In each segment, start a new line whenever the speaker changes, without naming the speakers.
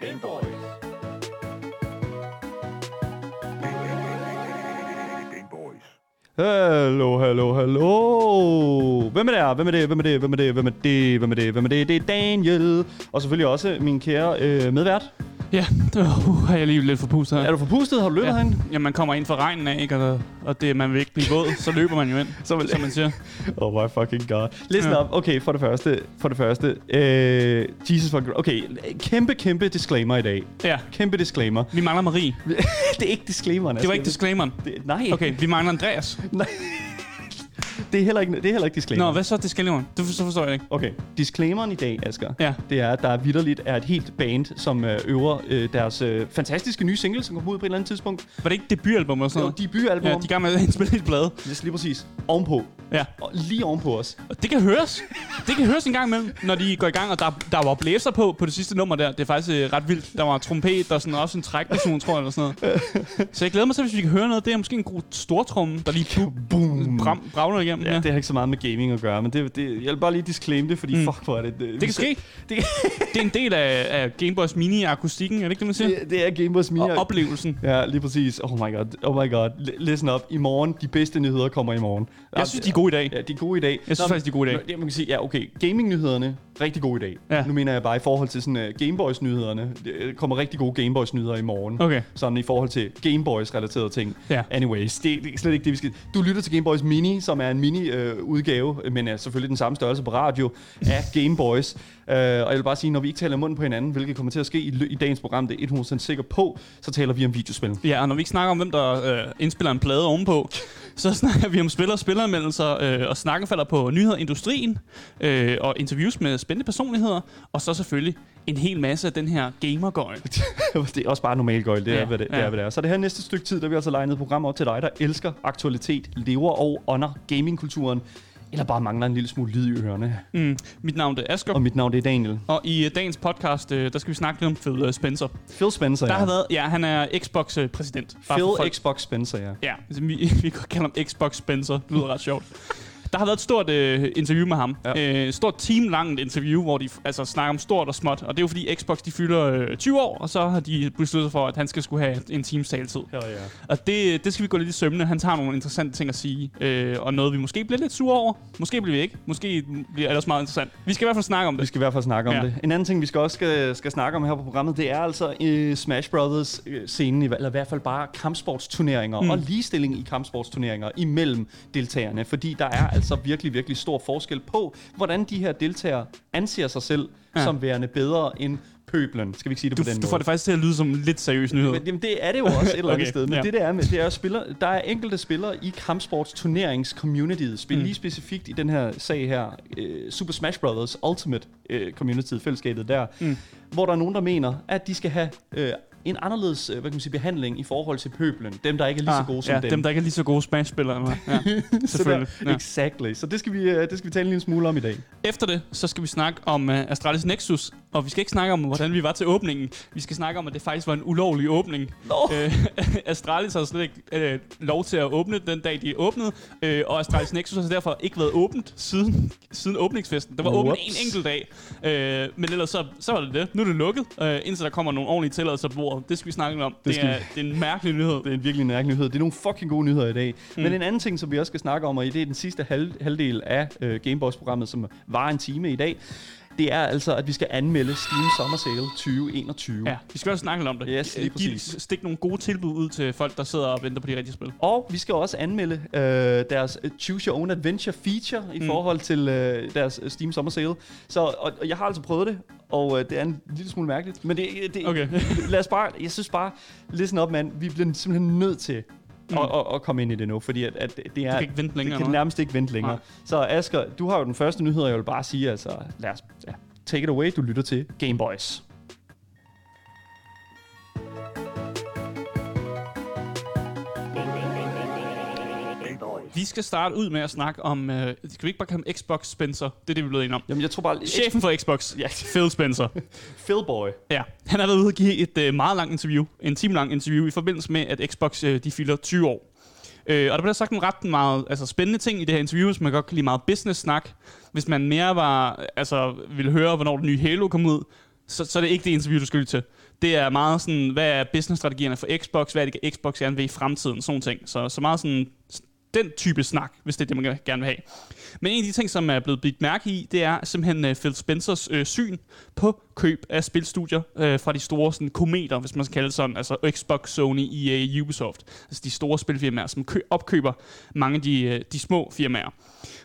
Gameboys.
Hallo, hallo, hallo. Hvem er der? Hvem er det? Hvem er det? Hvem er det? Hvem er det? Hvem er det? Hvem er det? Det er Daniel. Og selvfølgelig også min kære øh, medvært.
Ja, uh, har jeg lige lidt forpustet her.
Er du forpustet? Har du løbet ja. herinde?
ja, man kommer ind fra regnen af, ikke? Og, og det, man vil ikke blive våd, så løber man jo ind,
Så vil-
som man siger.
Oh my fucking god. Listen
Ja.
up. Okay, for det første. For det første. Øh, Jesus fucking... Okay, kæmpe, kæmpe disclaimer i dag.
Ja,
Kæmpe disclaimer.
vi mangler Marie.
det er ikke disclaimeren.
Det var ikke disclaimeren.
Det, nej.
Okay, vi mangler Andreas.
Nej. Det, er heller ikke, det er heller ikke disclaimer.
Nå, hvad så disclaimeren? Det for, så forstår jeg ikke.
Okay, disclaimeren i dag, Asger,
Ja.
det er, at der vidderligt er et helt band, som øh, øver øh, deres øh, fantastiske nye single, som kommer ud på et eller andet tidspunkt.
Var det ikke debutalbum og sådan
Jo,
noget?
debutalbum.
Ja, de er i gang med at indspille et blad.
Det er lige præcis ovenpå.
Ja.
Og lige ovenpå os.
Og det kan høres. Det kan høres en gang imellem, når de går i gang, og der, der var blæser på på det sidste nummer der. Det er faktisk øh, ret vildt. Der var trompet og sådan også en trækperson, tror jeg, eller sådan noget. Så jeg glæder mig til, hvis vi kan høre noget. Det er måske en god stortromme, der lige
Boom.
bram, bravner igennem.
Ja, det har ikke så meget med gaming at gøre, men det, det, jeg vil bare lige disclaim det, fordi mm. Fuck, hvor er det... Det,
Det kan ske.
Det,
Det er en del af, af Gameboys mini-akustikken, er det ikke det, man siger?
det, det er Gameboys Mia.
Og oplevelsen.
Ja, lige præcis. Oh my god. Oh my god. Listen up. I morgen, de bedste nyheder kommer i morgen.
Jeg synes, de er gode i dag.
Ja, de er gode i dag.
Jeg synes faktisk, de er gode i dag.
Nå, Ja, man kan sige, ja, okay. Gaming-nyhederne, rigtig gode i dag.
Ja.
Nu mener jeg bare i forhold til sådan uh, Gameboys-nyhederne. Det kommer rigtig gode Gameboys-nyheder i morgen.
Okay.
Sådan i forhold til Gameboys-relaterede ting.
Ja.
Anyways, det, det er slet ikke det, vi skal... Du lytter til Gameboys Mini, som er en mini-udgave, men er selvfølgelig den samme størrelse på radio, af Gameboys. Uh, og jeg vil bare sige, når vi ikke taler munden på hinanden, hvilket kommer til at ske i, i dagens program, det er 100% sikker på, så taler vi om videospil.
Ja, og når vi ikke snakker om, hvem der øh, indspiller en plade ovenpå, så snakker vi om spiller og spilleranmeldelser, øh, og snakken falder på nyheder i industrien, øh, og interviews med spændende personligheder, og så selvfølgelig en hel masse af den her gamergøj.
det er også bare normalt gøjl, det, ja, er, hvad det, det
ja.
er, hvad det er. Så det her næste stykke tid, der vi altså legnet et program op til dig, der elsker aktualitet, lever og ånder gamingkulturen, eller bare mangler en lille smule lyd i ørerne.
Mm. Mit navn er Asger,
Og mit navn er Daniel.
og i øh, dagens podcast, øh, der skal vi snakke lidt om Phil øh, Spencer.
Phil Spencer,
Der
ja.
har været, ja, han er Xbox-præsident.
Phil Xbox Spencer, ja.
Ja, vi, vi kan kalde ham Xbox Spencer. Det lyder ret sjovt. Der har været et stort øh, interview med ham.
Ja.
Øh, stort teamlangt interview, hvor de altså, snakker om stort og småt. Og det er jo fordi Xbox de fylder øh, 20 år, og så har de besluttet sig for, at han skal skulle have en times taletid.
Ja, ja.
Og det, det skal vi gå lidt i sømne. Han tager nogle interessante ting at sige. Øh, og noget, vi måske bliver lidt sure over. Måske bliver vi ikke. Måske bliver det også meget interessant. Vi skal i hvert fald snakke om
Vi
det.
skal i hvert fald snakke om
Ja.
det. En anden ting, vi skal også skal, skal snakke om her på programmet, det er altså uh, Smash Brothers uh, scenen, eller i hvert fald bare kampsportsturneringer. Mm. og ligestilling i kampsportsturneringer imellem deltagerne. Fordi der er altså virkelig, virkelig stor forskel på, hvordan de her deltagere anser sig selv ja. Som værende bedre end pøblen. Skal vi ikke sige det
Du,
på den
du
måde?
får det faktisk til at lyde som en lidt seriøs nyhed.
Men, jamen, det er det jo også et eller andet
Okay,
sted. Men
ja.
det, det er med, det er spiller, der er enkelte spillere i kampsportsturnerings-communityet. Spil
Mm.
lige specifikt i den her sag her, uh, Super Smash Brothers Ultimate uh, Community, fællesskabet der,
Mm.
hvor der er nogen, der mener, at de skal have uh, en anderledes uh, hvad kan man sige, behandling i forhold til pøblen. Dem, der ikke er lige så gode som
ja,
dem.
dem, der ikke er lige så gode Smash-spillere. Ja,
så
selvfølgelig.
der,
Ja.
Exactly. Så det skal, vi, uh, det skal vi tale en lille smule om i dag.
Efter det, så skal vi snakke om uh, Astralis Nexus, og vi skal ikke snakke om, hvordan vi var til åbningen. Vi skal snakke om, at det faktisk var en ulovlig åbning.
Nå.
Øh, Astralis har slet ikke øh, lov til at åbne den dag, de åbnede, øh, og Astralis Nexus har derfor ikke været åbent siden, siden åbningsfesten. Det var åbent en enkelt dag, øh, men ellers så, så var det det. Nu er det lukket, øh, indtil der kommer nogle ordentlige tilladelser på bordet. Det skal vi snakke om. Det,
skal
er, det er en mærkelig nyhed.
Det er en virkelig mærkelig nyhed. Det er nogle fucking gode nyheder i dag. Mm. Men en anden ting, som vi også skal snakke om, og det er den sidste halv, halvdel af øh, Gameboys-programmet, som var en time i dag, det er altså, at vi skal anmelde Steam Summer Sale 2021.
Ja, vi skal også snakke om det.
Yes, lige
Giv-
præcis.
Stik nogle gode tilbud ud til folk, der sidder og venter på de rigtige spil.
Og vi skal også anmelde øh, deres øh, Choose Your Own Adventure feature i
Mm.
forhold til øh, deres øh, Steam Summer Sale. Så og, og jeg har altså prøvet det, og øh, det er en lille smule mærkeligt. Men det, det
Okay.
lad os bare, jeg synes bare, listen op, mand. Vi bliver simpelthen nødt til
Mm.
at, at, at komme ind i det nu, fordi at, at det er...
Du kan ikke vente længere.
det kan nærmest ikke vente længere.
Nej.
Så Asger, du har jo den første nyhed, og jeg vil bare sige, altså, lad os, ja, take it away, du lytter til Game Boys.
Vi skal starte ud med at snakke om... Øh, skal vi ikke bare kalde ham Xbox Spencer? Det er det, vi er blevet enige om.
Jamen, jeg tror bare...
Chefen for Xbox,
Ja,
Phil Spencer.
Philboy.
Ja, han har været ude og give et øh, meget langt interview, en time lang interview, i forbindelse med, at Xbox øh, de fylder 20 år. Øh, og der blev sagt en ret meget altså, spændende ting i det her interview, hvis man godt kan lide meget business-snak. Hvis man mere var, altså, ville høre, hvornår den nye Halo kom ud, så, så er det ikke det interview, du skal lytte til. Det er meget sådan, hvad er businessstrategierne for Xbox, hvad er det, Xbox gerne vil i fremtiden, sådan nogle ting. Så, så meget sådan den type snak, hvis det er det, man gerne vil have. Men en af de ting, som er blevet bidt mærke i, det er simpelthen uh, Phil Spencers øh, syn på køb af spilstudier øh, fra de store sådan, kometer, hvis man skal kalde det sådan, altså Xbox, Sony, EA, Ubisoft. Altså de store spilfirmaer, som kø- opkøber mange af de, øh, de små firmaer.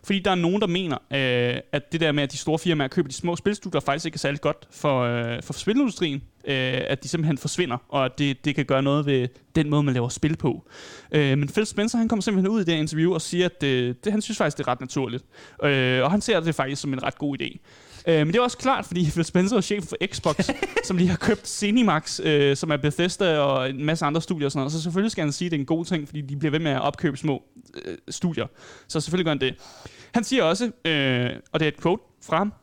Fordi der er nogen, der mener, øh, at det der med, at de store firmaer køber de små spilstudier, faktisk ikke er særlig godt for, øh, for spilindustrien. Øh, at de simpelthen forsvinder, og at det, det kan gøre noget ved den måde, man laver spil på. Øh, men Phil Spencer, han kommer simpelthen ud i det interview og siger, at det, det, han synes faktisk, det er ret naturligt. Øh, og han ser det faktisk som en ret god idé. Uh, men det er også klart, fordi Phil Spencer er chef for Xbox, som lige har købt Cinemax, uh, som er Bethesda og en masse andre studier og sådan noget. Så selvfølgelig skal han sige, at det er en god ting, fordi de bliver ved med at opkøbe små uh, studier. Så selvfølgelig gør han det. Han siger også, uh, og det er et quote fra ham,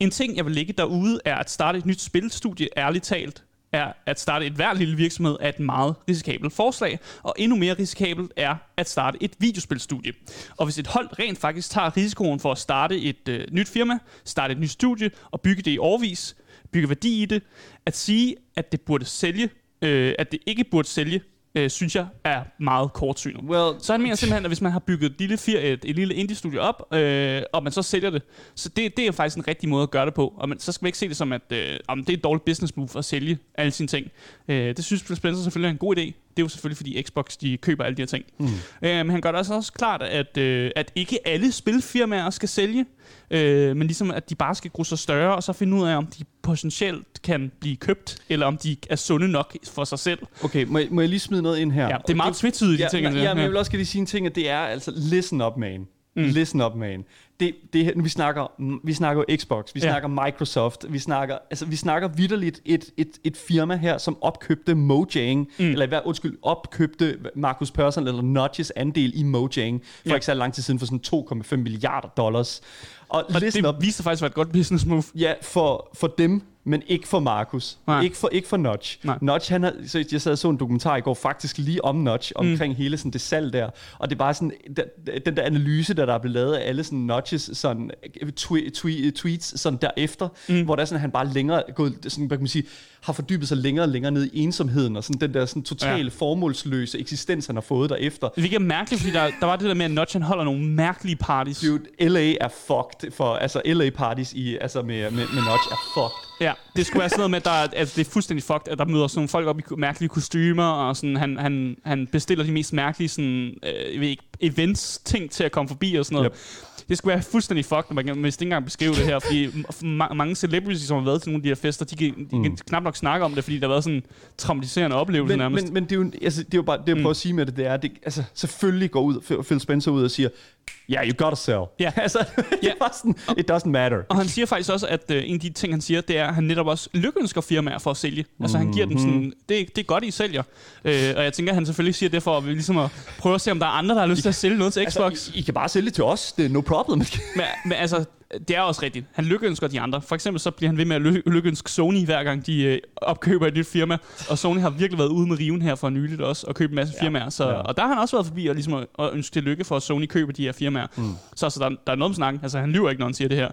en ting, jeg vil lægge derude, er at starte et nyt spilstudie, ærligt talt, er at starte et hver lille virksomhed er et meget risikabelt forslag, og endnu mere risikabelt er at starte et videospilstudie. Og hvis et hold rent faktisk tager risikoen for at starte et øh, nyt firma, starte et nyt studie og bygge det i årvis, bygge værdi i det, at sige, at det burde sælge, øh, at det ikke burde sælge, øh, synes jeg er meget kortsynet.
Well,
Så han mener simpelthen, at hvis man har bygget et lille, fir, et, et lille indie-studie op, øh, og man så sælger det, så det, det er faktisk en rigtig måde at gøre det på. Og man, så skal man ikke se det som, at øh, om det er et dårligt business move at sælge alle sine ting. Øh, det synes Spencer selvfølgelig er en god idé. Det er jo selvfølgelig, fordi Xbox de køber alle de her ting. Mm. Øh, men han gør det også, også klart, at, øh, at ikke alle spilfirmaer skal sælge, øh, men ligesom at de bare skal gro sig større, og så finde ud af, om de potentielt kan blive købt, eller om de er sunde nok for sig selv.
Okay, må jeg, må jeg lige smide noget ind her?
Ja, det er meget tvetydigt, de
ja,
ting.
ja, men jeg vil også lige sige en ting, at det er altså, listen up, man. Mm. Listen up, man. Det, det, vi snakker, vi snakker Xbox, vi
Ja.
snakker Microsoft, vi snakker, altså, vi snakker vidderligt et, et, et firma her, som opkøbte Mojang, mm. eller hvad, undskyld, opkøbte Marcus Persson eller Notches andel i Mojang, for
Ja.
ikke så lang tid siden, for sådan 2,5 milliarder dollars. Og,
Og det
up,
viste faktisk være et godt business move.
Ja, for, for dem, men ikke for Markus. Ikke for, ikke for Notch.
Nej.
Notch, han har, så jeg sad og så en dokumentar i går, faktisk lige om Notch, omkring mm. hele sådan det salg der. Og det er bare sådan, den, den der analyse, der, der er blevet lavet af alle sådan Notches sådan, twe, twe, tweets sådan derefter, mm. hvor der er sådan, han bare længere, gået, sådan, hvad kan man sige, har fordybet sig længere og længere ned i ensomheden, og sådan den der sådan totale ja. formålsløse eksistens, han har fået derefter.
Det virker mærkeligt, fordi der, der var det der med, at Notch han holder nogle mærkelige parties.
Dude, LA er fucked for, altså LA parties i, altså med, med, med Notch er fucked.
Ja, det skulle være sådan noget med, at, der, at det er fuldstændig fucked, at der møder sådan nogle folk op i mærkelige kostymer, og sådan, han, han, han bestiller de mest mærkelige sådan, øh, jeg ved ikke, events ting til at komme forbi og sådan noget.
Yep.
Det skulle være fuldstændig fucked, når man kan mindst ikke engang beskrive det her, fordi ma- mange celebrities, som har været til nogle af de her fester, de kan, de kan knap nok snakke om det, fordi der har været sådan en traumatiserende oplevelse
men,
nærmest.
men, men det er jo, altså, det er jo bare, det jeg prøver at sige med det, det er, det, altså, selvfølgelig går ud, Phil Spencer ud og siger, yeah, you gotta sell.
Ja.
altså, det
Ja.
er bare sådan, it doesn't matter.
Og han siger faktisk også, at øh, en af de ting, han siger, det er, at han netop også lykønsker firmaer for at sælge. Altså han giver dem sådan, det, det er godt, I sælger. Øh, og jeg tænker, at han selvfølgelig siger det for at, vi ligesom at prøve at se, om der er andre, der har lyst til at sælge noget til Xbox.
Altså, I, I, kan bare sælge det til os, det er no problem.
Men, men altså, det er også rigtigt. Han lykønsker de andre. For eksempel så bliver han ved med at ly- lykønske Sony, hver gang de øh, opkøber et nyt firma. Og Sony har virkelig været ude med riven her for nyligt også, og købe en masse ja. firmaer. Så,
Ja.
Og der har han også været forbi og ligesom at, at ønske lykke for, at Sony køber de her firmaer. Mm. Så, så der, der er noget om snakken. Altså, han lyver ikke, når han siger det her.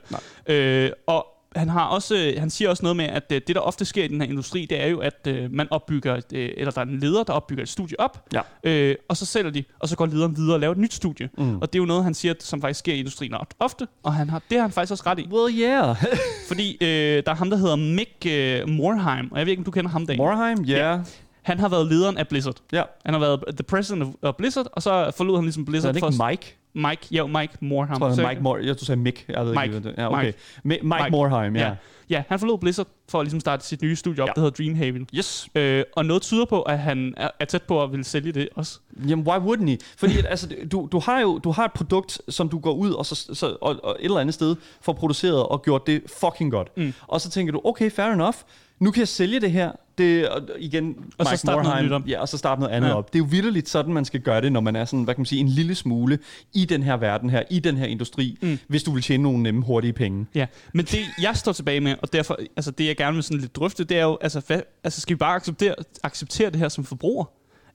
Nej.
Øh, og han, har også, han siger også noget med, at øh, det, der ofte sker i den her industri, det er jo, at øh, man opbygger, et, øh, eller der er en leder, der opbygger et studie op,
Ja.
øh, og så sælger de, og så går lederen videre og laver et nyt studie. Mm. Og det er jo noget, han siger, som faktisk sker i industrien ofte, og han har, det har han faktisk også ret i.
Well, yeah.
Fordi øh, der er ham, der hedder Mick øh, Morheim, og jeg ved ikke, om du kender ham, Dan.
Morheim, yeah.
Ja. Han har været lederen af Blizzard.
Ja.
Han har været the president of, Blizzard, og så forlod han ligesom
Så er
Blizzard
det
for...
ikke Mike?
Mike, jo, Mike Morheim.
Jeg tror, er Mike Mor- jeg tror, du sagde Mick. Jeg ved
Mike.
ikke, ja, okay.
Mike.
Mike, Mike
Mike.
Morheim, ja.
Ja. Ja, han forlod Blizzard for at ligesom starte sit nye studie op,
Ja.
der hedder Dreamhaven.
Yes.
Øh, og noget tyder på, at han er, er tæt på at ville sælge det også.
Jamen, why wouldn't he? Fordi at, altså, du, du har jo du har et produkt, som du går ud og, så, så, og, og et eller andet sted får produceret og gjort det fucking godt.
Mm.
Og så tænker du, okay, fair enough. Nu kan jeg sælge det her. Det, og igen,
Og så
Mike
starte noget
Morheim,
nyt op.
Ja, og så starte noget andet
Ja.
ja. op. Det er jo vidderligt sådan, man skal gøre det, når man er sådan, hvad kan man sige, en lille smule i den her verden her, i den her industri, mm. hvis du vil tjene nogle nemme, hurtige penge.
Ja, men det jeg står tilbage med, og derfor, altså det jeg gerne vil sådan lidt drøfte, det er jo, altså, hvad, altså skal vi bare acceptere, acceptere det her som forbruger?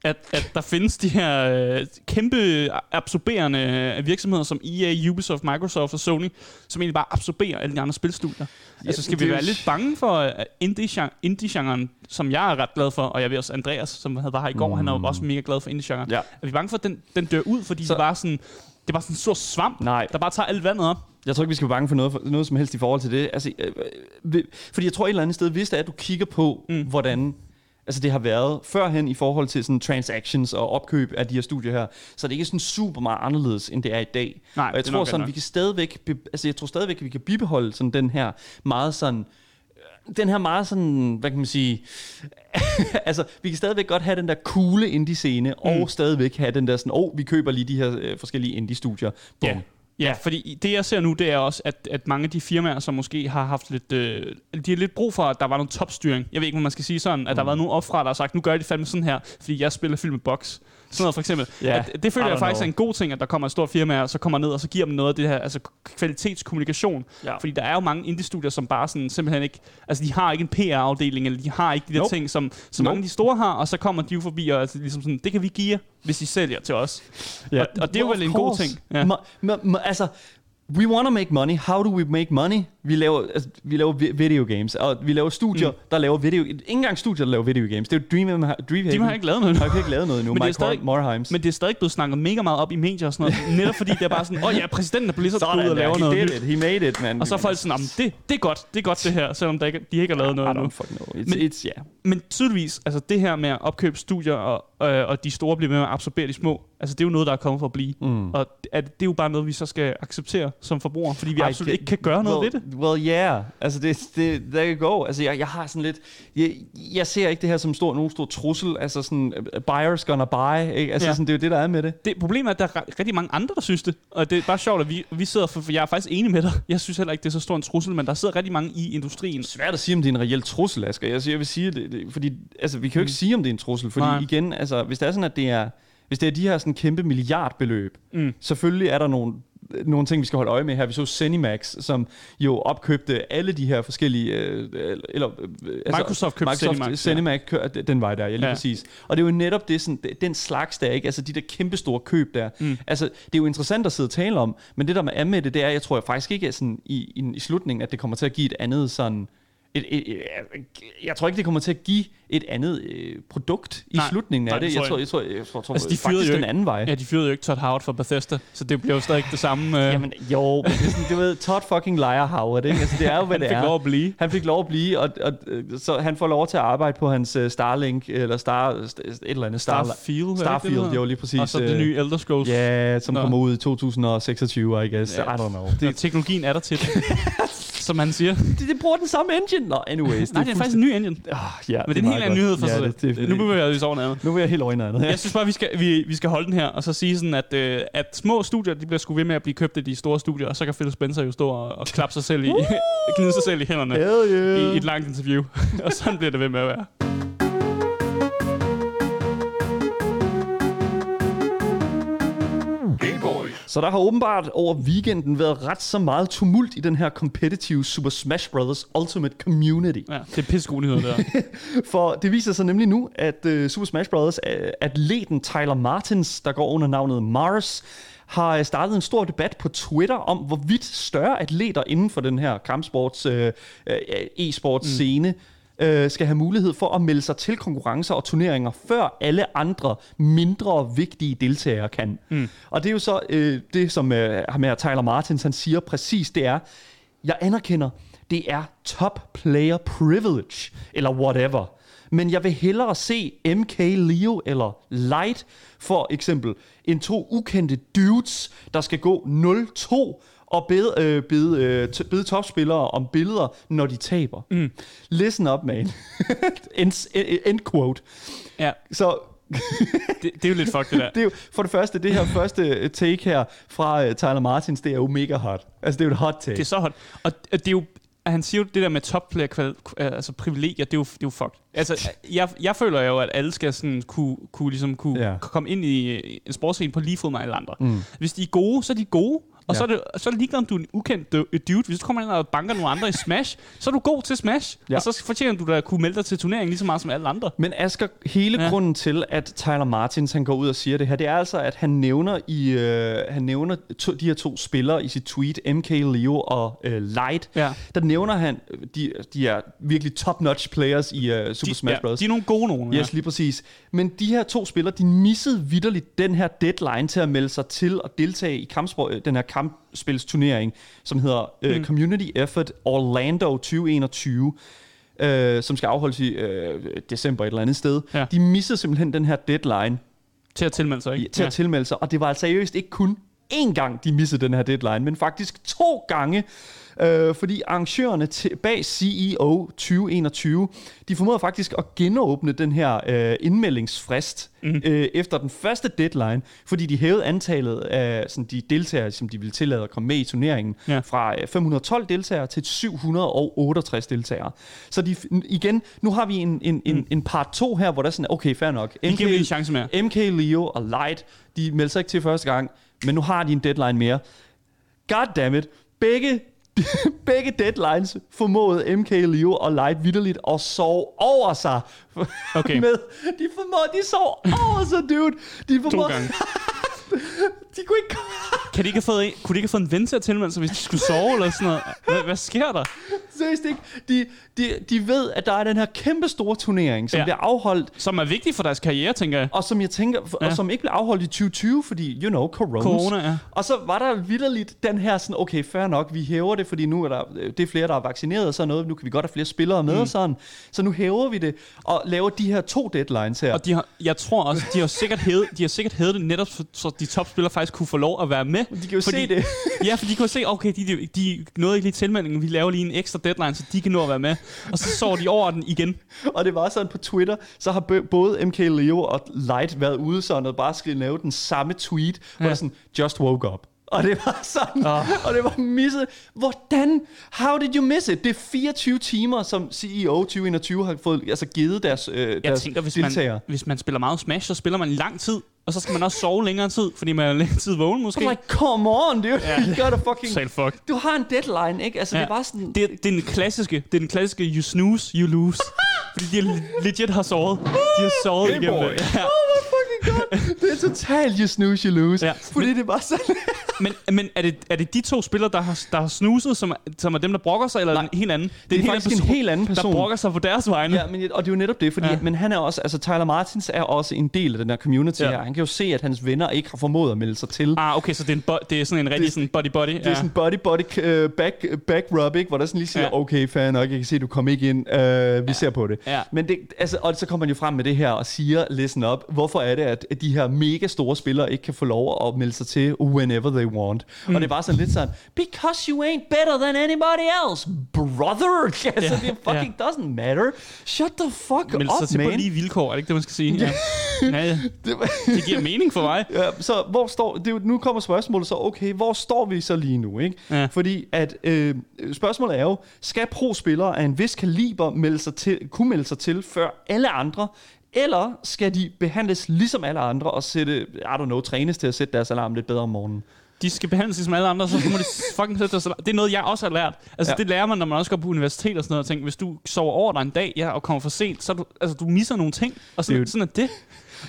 At, at der findes de her øh, kæmpe absorberende virksomheder som EA, Ubisoft, Microsoft og Sony, som egentlig bare absorberer alle de andre spilstudier. Ja, altså skal vi være lidt bange for øh, indie-gen- indie-genren, som jeg er ret glad for, og jeg ved også Andreas, som havde var her i går, mm. han er jo også mega glad for indie-genren.
Ja.
Er vi bange for, at den, den dør ud, fordi
Så-
så, det, bare sådan, det er bare sådan en stor svamp,
Nej.
der bare tager alt vandet op?
Jeg tror ikke, vi skal være bange for noget, for noget som helst i forhold til det. Altså, øh, øh, fordi jeg tror et eller andet sted, hvis det er, at du kigger på, mm. hvordan altså det har været førhen i forhold til sådan transactions og opkøb af de her studier her, så er det ikke sådan super meget anderledes, end det er i dag.
Nej,
og jeg
er
tror sådan,
nok.
vi kan stadigvæk, altså jeg tror stadigvæk, at vi kan bibeholde sådan den her meget sådan, øh, den her meget sådan, hvad kan man sige, altså vi kan stadigvæk godt have den der coole indie-scene, mm. og stadigvæk have den der sådan, åh, oh, vi køber lige de her øh, forskellige indie-studier. Bum.
Ja. Ja, fordi det jeg ser nu, det er også, at, at mange af de firmaer, som måske har haft lidt, øh, de har lidt brug for, at der var noget topstyring. Jeg ved ikke, om man skal sige sådan, at der har været nogen opfra, der har sagt, nu gør jeg det fandme sådan her, fordi jeg spiller film med box. Sådan noget for eksempel.
Ja,
at, det føler jeg faktisk
know.
er en god ting, at der kommer et stort firma, og så kommer ned, og så giver dem noget af det her, altså kvalitetskommunikation.
Ja.
Fordi der er jo mange indie-studier, som bare sådan simpelthen ikke, altså de har ikke en PR-afdeling, eller de har ikke de der
Nope.
ting, som, som
Nope.
mange af de store har, og så kommer de jo forbi, og altså, ligesom sådan, det kan vi give jer, hvis I sælger til os. Og, og det er jo vel en god ting. Ja.
Ma- ma- ma- altså, we want to make money. How do we make money? Vi laver, altså, vi laver vi- video games, og vi laver studier, mm. der laver video... Ikke engang studier, der laver video games. Det er jo Dream, Dreamhaven.
De har ikke lavet noget nu.
har ikke lavet noget endnu.
Men det er
Mike
stadig-
Morheims.
Men det er stadig blevet snakket mega meget op i medier og sådan noget. netop fordi det er bare sådan, åh oh, ja, præsidenten af Blizzard skal ud og
der,
lave
he
noget
did
nyt.
it. He made it, man.
Og så er folk sådan, "Jamen, det, det er godt, det er godt det her, selvom der ikke, de ikke har lavet
I
noget
don't
endnu.
fucking know. It's,
Men-
it's, yeah.
Men tydeligvis, altså det her med at opkøbe studier, og, øh, og de store bliver med at absorbere de små, altså det er jo noget, der er kommet for at blive.
Mm.
Og det, er- det er jo bare noget, vi så skal acceptere som forbrugere, fordi vi
Ej,
absolut
det-
ikke kan gøre noget
well,
ved det.
Well, yeah. Altså, det, det, there you go. Altså, jeg, jeg har sådan lidt... Jeg, jeg ser ikke det her som stor, nogen stor trussel. Altså, sådan, uh, buyers gonna buy. Ikke? Altså,
Ja.
sådan, det er jo det, der er med det.
det. Problemet er, at der er ri- rigtig mange andre, der synes det. Og det er bare sjovt, at vi, vi sidder, for, for jeg er faktisk enig med dig. Jeg synes heller ikke, det er så stor en trussel, men der sidder rigtig mange i industrien.
svært at sige, om det er en reel trussel, Asger. Jeg, jeg vil sige, det, det, fordi altså, vi kan jo ikke sige, om det er en trussel, fordi
Nej.
igen, altså, hvis det er sådan, at det er, hvis det er de her sådan kæmpe milliardbeløb,
Mm.
selvfølgelig er der nogle, nogle ting, vi skal holde øje med her. Vi så Zenimax, som jo opkøbte alle de her forskellige... Øh, eller, øh,
Microsoft købte Zenimax, ja.
Zenimax, kø- den vej der, ja, lige
Ja.
ja. præcis. Og det er jo netop det, sådan, den slags der, ikke? Altså de der kæmpe store køb der.
Mm.
Altså, det er jo interessant at sidde og tale om, men det der med er med det, det er, jeg tror jeg faktisk ikke er sådan i, i, i slutningen, at det kommer til at give et andet sådan... Et, et, et, jeg tror ikke, det kommer til at give et andet øh, produkt i
Nej.
slutningen af
Nej, det
det.
tror
Jeg
jeg
tror, jeg tror, jeg tror, jeg tror
Altså, de
faktisk
jo
den anden vej.
Ja, de fyrede jo ikke Todd Howard fra Bethesda, så det bliver jo stadig ikke det samme. Øh,
Jamen, jo, men det er sådan, du ved, Todd fucking liar Howard, ikke? Altså, det er jo, hvad
han
det
fik
er.
lov at blive.
Han fik lov at blive, og, og, øh, så han får lov til at arbejde på hans uh, Starlink, eller Star, et eller andet. Star,
Starfield.
Starfield,
det
jo lige præcis.
Og så det
øh,
nye Elder Scrolls.
Ja, som
Nå.
kommer ud i 2026, I guess.
Ja.
I don't know.
Det,
Det,
teknologien er der til det, som han siger.
det, det bruger den samme engine. Nå, anyways.
Nej, det er faktisk en ny engine.
Oh, ja,
Men det er en helt anden nyhed for
ja,
sig.
det, det, det,
nu bevæger vi os over noget
nu vil jeg helt over i noget.
Jeg synes bare, vi skal, vi, vi skal holde den her, og så sige sådan, at, øh, at små studier, de bliver sgu ved med at blive købt af de store studier, og så kan Phil Spencer jo stå og, og klappe sig selv i, gnide sig selv i hænderne
yeah.
i et langt interview. og sådan bliver det ved med at være.
Så der har åbenbart over weekenden været ret så meget tumult i den her competitive Super Smash Bros. Ultimate Community.
Ja, det er pisse gode nyheder, der.
For det viser sig nemlig nu, at uh, Super Smash Bros. Uh, atleten Tyler Martins, der går under navnet Mars, har øh, startet en stor debat på Twitter om, hvorvidt større atleter inden for den her kampsports, uh, e-sports
Mm.
Øh, skal have mulighed for at melde sig til konkurrencer og turneringer, før alle andre mindre vigtige deltagere kan. Mm. Og det er jo så øh, det, som øh, ham her Tyler Martins han siger præcis, det er, jeg anerkender, det er top player privilege, eller whatever. Men jeg vil hellere se MK Leo eller Light, for eksempel, end to ukendte dudes, der skal gå 0-2 og bede, øh, bede, øh, t- bede topspillere om billeder, når de taber. Mm. Listen up, man. end, end quote.
Ja,
Så
det, det er jo lidt fuck, det der.
det er jo, for det første, det her første take her fra uh, Tyler Martins, det er jo mega hot. Altså, det er jo et hot take.
Det er så hot. Og det er jo, han siger jo det der med top player kval, altså privilegier, det er jo, det er jo fucked. Altså, jeg, jeg føler jo, at alle skal sådan kunne, kunne, ligesom kunne
Ja.
komme ind i en sportsgren på lige fod med alle andre. Mm. Hvis de er gode, så er de gode. Og
Ja.
så, er det, så er det ligeglad, om du er en ukendt du- dude. Hvis du kommer ind og banker nogle andre i Smash, så er du god til Smash.
Ja.
Og så fortjener du da at kunne melde dig til turneringen lige så meget som alle andre.
Men Asger, hele
Ja.
ja. grunden til, at Tyler Martins han går ud og siger det her, det er altså, at han nævner, i, øh, han nævner to, de her to spillere i sit tweet, MK Leo og øh, Light.
Ja.
Der nævner han, de, de er virkelig top-notch players i øh, Super
De,
Smash
ja,
Bros.
de er nogle gode nogen.
Yes, lige præcis. Men de her to spillere, de missede vidderligt den her deadline til at melde sig til og deltage i kampspor, øh, den her kampspilsturnering, som hedder øh,
Mm.
Community Effort Orlando 2021, øh, som skal afholdes i øh, december et eller andet sted.
Ja.
De missede simpelthen den her deadline
Til at tilmelde sig, ikke?
til at tilmelde sig, og det var altså seriøst ikke kun én gang, de missede den her deadline, men faktisk to gange, øh, fordi arrangørerne til, bag CEO 2021, de formåede faktisk at genåbne den her øh, indmeldingsfrist mm. øh, efter den første deadline, fordi de hævede antallet af sådan, de deltagere, som de ville tillade at komme med i turneringen,
Ja.
fra øh, 512 deltagere til 768 deltagere. Så de, igen, nu har vi en, en, en, en part 2 her, hvor der er sådan, okay, fair nok.
De giver en chance mere.
MK Leo og Light, de meldte sig ikke til første gang, men nu har de en deadline mere. God damn it. Begge, begge deadlines formåede MK Leo og Light vidderligt at sove over sig.
Okay.
Med, de formåede, de sov over sig, dude. De
To
formåede,
gange.
de kunne ikke
Kan de ikke have fået en, kunne de ikke have fået en ven til at tilmelde sig, hvis de skulle sove eller sådan noget? Hvad, hvad sker der?
seriøst ikke. De, de, de ved, at der er den her kæmpe store turnering, som
Ja.
bliver afholdt
Som er vigtig for deres karriere, tænker jeg.
og som jeg tænker, ja. Og som ikke blev afholdt i 2020, fordi, you know, corona.
Corona, ja.
Og så var der vidderligt den her sådan, okay, fair nok, vi hæver det, fordi nu er der, det er flere, der er vaccineret og sådan noget, nu kan vi godt have flere spillere med mm. og sådan. Så nu hæver vi det, og laver de her to deadlines her.
Og de har, jeg tror også, de har sikkert hævet, de har sikkert hævet det netop, så de topspillere faktisk kunne få lov at være med.
de kan jo se det.
Ja, for de kunne se, okay, de, de, de nåede ikke lige tilmeldingen, vi laver lige en ekstra deadline, så de kan nå at være med. Og så så de over den igen.
og det var sådan på Twitter, så har både MK Leo og Light været ude sådan og bare skal lave den samme tweet, ja. hvor der sådan, just woke up. Og det var sådan, oh. og det var misset. Hvordan? How did you miss it? Det er 24 timer, som CEO 2021 har fået altså givet deres, øh,
Jeg
deres
tænker, hvis
deltagere.
man, hvis man spiller meget Smash, så spiller man i lang tid. Og så skal man også sove længere tid, fordi man er længere tid vågen måske.
I'm like, come on, dude.
Ja.
You gotta fucking...
Selv fuck.
Du har en deadline, ikke? Altså, ja. det er bare sådan...
Det, det er den klassiske, det er den klassiske, you snooze, you lose. fordi de le- legit har sovet. De har sovet
Game
igennem
Boy.
det. Ja.
Oh. Det er totalt you snooze, you lose.
Ja.
Fordi det er bare sådan...
Men, men er, det, er det de to spillere, der har, der har snuset, som, er- som er dem, der brokker sig, eller er det en helt anden?
Det er, faktisk en helt anden person.
der brokker sig på deres vegne.
Ja, men, og det er jo netop det, fordi,
Ja.
men han er også, altså Tyler Martins er også en del af den her community
Ja.
her. Han kan jo se, at hans venner ikke har formået at melde sig til.
Ah, okay, så det er, en bo- det er sådan en rigtig
Det-
sådan body-body.
Det er sådan body-body uh, back, back rub, ikke? hvor der sådan lige siger,
Ja.
okay, fair nok, jeg kan se, at du kom ikke ind, uh, vi ja. ser på det.
Ja.
Men det, altså, og så kommer man jo frem med det her og siger, listen up, hvorfor er det, at at de her mega store spillere ikke kan få lov at melde sig til whenever they want? Mm. Og det er bare sådan lidt sådan, because you ain't better than anybody else, brother! Altså,
Ja,
det fucking doesn't matter. Shut the fuck
Meld sig
up,
til på
man.
lige vilkår, er det ikke det, man skal sige? Ja, ja, ja.
Det,
giver mening for mig.
Ja, så hvor står, det jo, nu kommer spørgsmålet så, okay, hvor står vi så lige nu, ikke?
Ja.
Fordi at, øh, spørgsmålet er jo, skal pro-spillere af en vis kaliber melde sig til, kunne melde sig til før alle andre, eller skal de behandles ligesom alle andre og sætte, I don't know, trænes til at sætte deres alarm lidt bedre om morgenen?
De skal behandles ligesom alle andre, så må de fucking sætte sig. Det er noget, jeg også har lært. Altså, ja. Det lærer man, når man også går på universitet og sådan noget. Og tænker, hvis du sover over dig en dag, ja, og kommer for sent, så er du, altså, du misser nogle ting. Og sådan,
Dude.
sådan er det.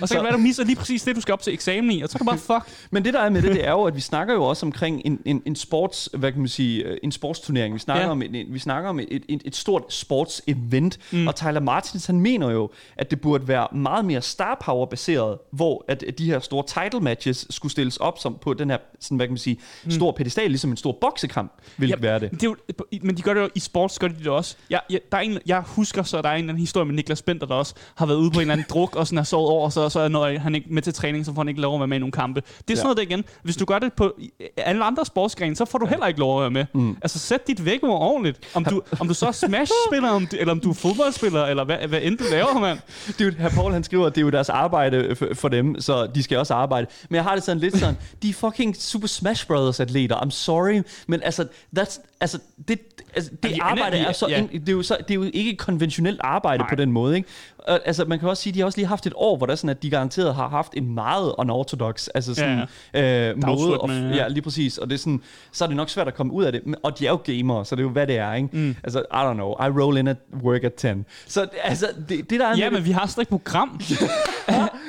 Og så,
Så-
kan det være, du misser lige præcis det, du skal op til eksamen i, og så er du bare fuck.
Men det der er med det, det er jo, at vi snakker jo også omkring en, en, en sports, hvad kan man sige, øh, en sportsturnering. Vi snakker
Ja.
om, en, en, vi snakker om et, et, et stort sportsevent, mm. og Tyler Martins, han mener jo, at det burde være meget mere star power baseret, hvor at de her store title matches skulle stilles op som på den her, sådan, hvad kan man sige, stor pedestal, ligesom en stor boksekamp, vil
Ja,
være det.
Det er jo, men de gør det jo i sports, gør de det også. Jeg, jeg, der er en, jeg husker så, der er en eller anden historie med Niklas Bender, der også har været ude på en eller anden druk, og sådan har sovet over, så, så når han ikke med til træning, så får han ikke lov at være med i nogle kampe. Det er sådan
Ja.
noget der igen. Hvis du gør det på alle andre sportsgrene, så får du heller ikke lov at være med. Mm. Altså sæt dit vækord ordentligt. Om du, om du så er Smash-spiller, om du, eller om du er fodboldspiller, eller hvad, hvad end du laver, mand.
Det er jo, her Paul han skriver, at det er jo deres arbejde for, for dem, så de skal også arbejde. Men jeg har det sådan lidt sådan, de er fucking Super Smash Brothers atleter. I'm sorry, men altså, that's, altså det, altså, det
de
arbejde
aner-
er så,
ja.
ja. det, er jo så, det er jo ikke konventionelt arbejde.
Nej.
på den måde, ikke? Altså, man kan også sige, at de har også lige haft et år, hvor der er sådan, at de garanteret har haft en meget unorthodox altså sådan, ja, øh, måde.
Dagsrytme, ja.
ja, lige præcis. Og det er sådan, så er det nok svært at komme ud af det. Og de er jo gamere, så det er jo, hvad det er, ikke? Mm. Altså, I don't know. I roll in at work at 10. Så altså, det, det der er
Ja,
med
men vi har slet ikke program.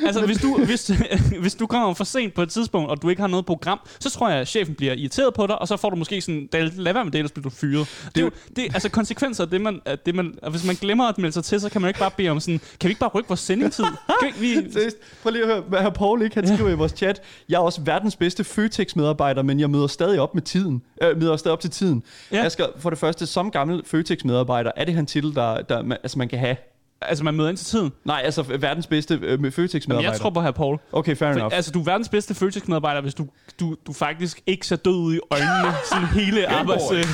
altså, hvis du, hvis, hvis du kommer for sent på et tidspunkt, og du ikke har noget program, så tror jeg, at chefen bliver irriteret på dig, og så får du måske sådan, "Da- lad være med det, ellers bliver du fyret. Det, er jo, det er altså konsekvenser af det, man, af det man, og hvis man glemmer at melde sig til, så kan man ikke bare bede om sådan, kan vi ikke bare rykke vores sendingtid? Kan vi, vi,
Seriøst, prøv lige at høre, hvad herr Paul ikke, han skriver i vores chat, jeg er også verdens bedste Føtex-medarbejder, men jeg møder stadig op med tiden. Øh, møder stadig op til tiden.
Ja.
Ja. Asger, for det første, som gammel Føtex-medarbejder, er det han titel, der, der man, altså, man kan have?
Altså, man møder ind til tiden.
Nej, altså verdens bedste øh, Føtex-medarbejder.
jeg tror på her Paul.
Okay, fair
For,
enough.
altså, du er verdens bedste Føtex-medarbejder, hvis du, du, du faktisk ikke ser død ud i øjnene sådan hele arbejds, øh,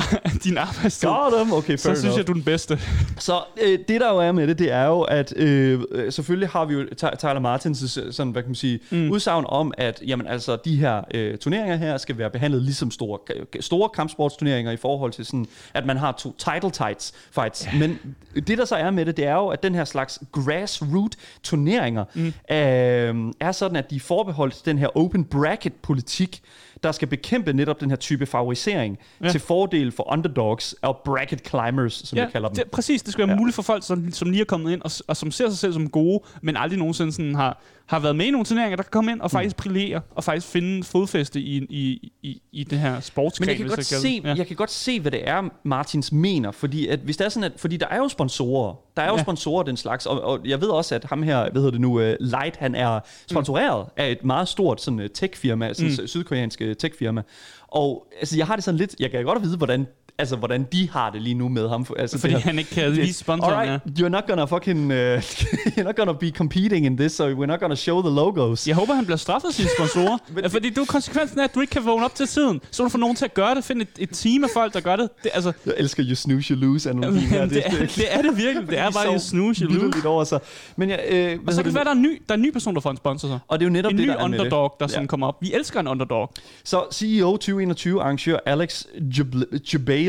din arbejdstid.
Got. Okay,
Så synes
enough.
jeg, du er den bedste.
Så øh, det der jo er med det, det er jo, at øh, øh, selvfølgelig har vi jo Ty- Tyler Martins øh, sådan, hvad kan man sige, mm. udsagn om, at jamen, altså, de her øh, turneringer her skal være behandlet ligesom store, store kampsportsturneringer i forhold til sådan, at man har to title tights fights. Yeah. Men det der så er med det, det er jo, at den her slags grassroot turneringer mm. øh, er sådan, at de er forbeholdt den her open bracket politik, der skal bekæmpe netop den her type favorisering
Ja.
til fordel for underdogs og bracket climbers, som ja, jeg kalder dem.
Det, præcis, det skal være ja. Muligt for folk, som, som lige er kommet ind, og, og som ser sig selv som gode, men aldrig nogensinde sådan har, har været med i nogle turneringer, der kan komme ind og faktisk brillere, og faktisk finde fodfæste i, i, i, i det her sportsgren.
Men jeg kan, godt
kan-
se,
ja.
jeg kan godt se, hvad det er, Martins mener, fordi at hvis det er sådan, at, fordi der er jo sponsorer, der er jo
Ja.
sponsorer den slags, og, og, jeg ved også, at ham her, hvad hedder det nu, uh, Light, han er sponsoreret mm. af et meget stort sådan uh, tech-firma, sådan mm. sydkoreansk uh, tech-firma, og altså, jeg har det sådan lidt, jeg kan godt vide, hvordan altså, hvordan de har det lige nu med ham. Altså,
Fordi
det her-
han ikke kan
det-
vise sponsoren,
Alright, you're not gonna fucking, uh, you're not gonna be competing in this, so we're not gonna show the logos.
Jeg håber, han bliver straffet af sine sponsorer.
Men-
fordi du konsekvensen af, at du ikke kan vågne op til tiden. Så du få nogen til at gøre det. Find et, et team af folk, der gør det. det altså,
Jeg elsker you snooze, you lose analogien her.
det, er, det er det virkelig. Det er bare en snooze, you lose.
over sig. Men jeg, øh,
Og så kan det være, der er en ny, der er en ny person, der får en sponsor så.
Og det er jo netop
En
det,
ny
der er med
underdog, der
det.
sådan kommer op. Vi elsker en underdog.
Så CEO 2021 arrangør Alex Jabl-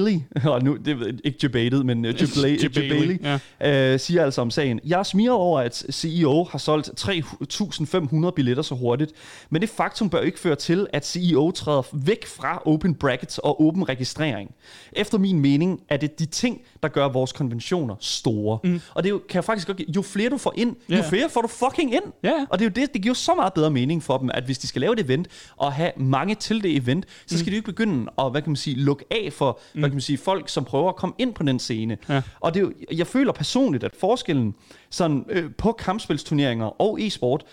Jabali, og nu, det jeg ikke Jabated, men uh, Jabla-
Jabali,
Jabali,
ja.
øh, siger altså om sagen, jeg er smiret over, at CEO har solgt 3.500 billetter så hurtigt, men det faktum bør ikke føre til, at CEO træder væk fra open brackets og åben registrering. Efter min mening er det de ting, der gør vores konventioner store. Mm. Og det er jo, kan jeg faktisk godt give- jo flere du får ind,
Ja.
jo flere får du fucking ind.
Ja.
Og det er jo det, det giver så meget bedre mening for dem, at hvis de skal lave et event og have mange til det event, så skal mm. de jo ikke begynde at, hvad kan man sige, lukke af for, mm. Hvad kan man sige, folk, som prøver at komme ind på den scene.
Ja.
Og det er jo, jeg føler personligt, at forskellen sådan, øh, på kampspilsturneringer og e-sport,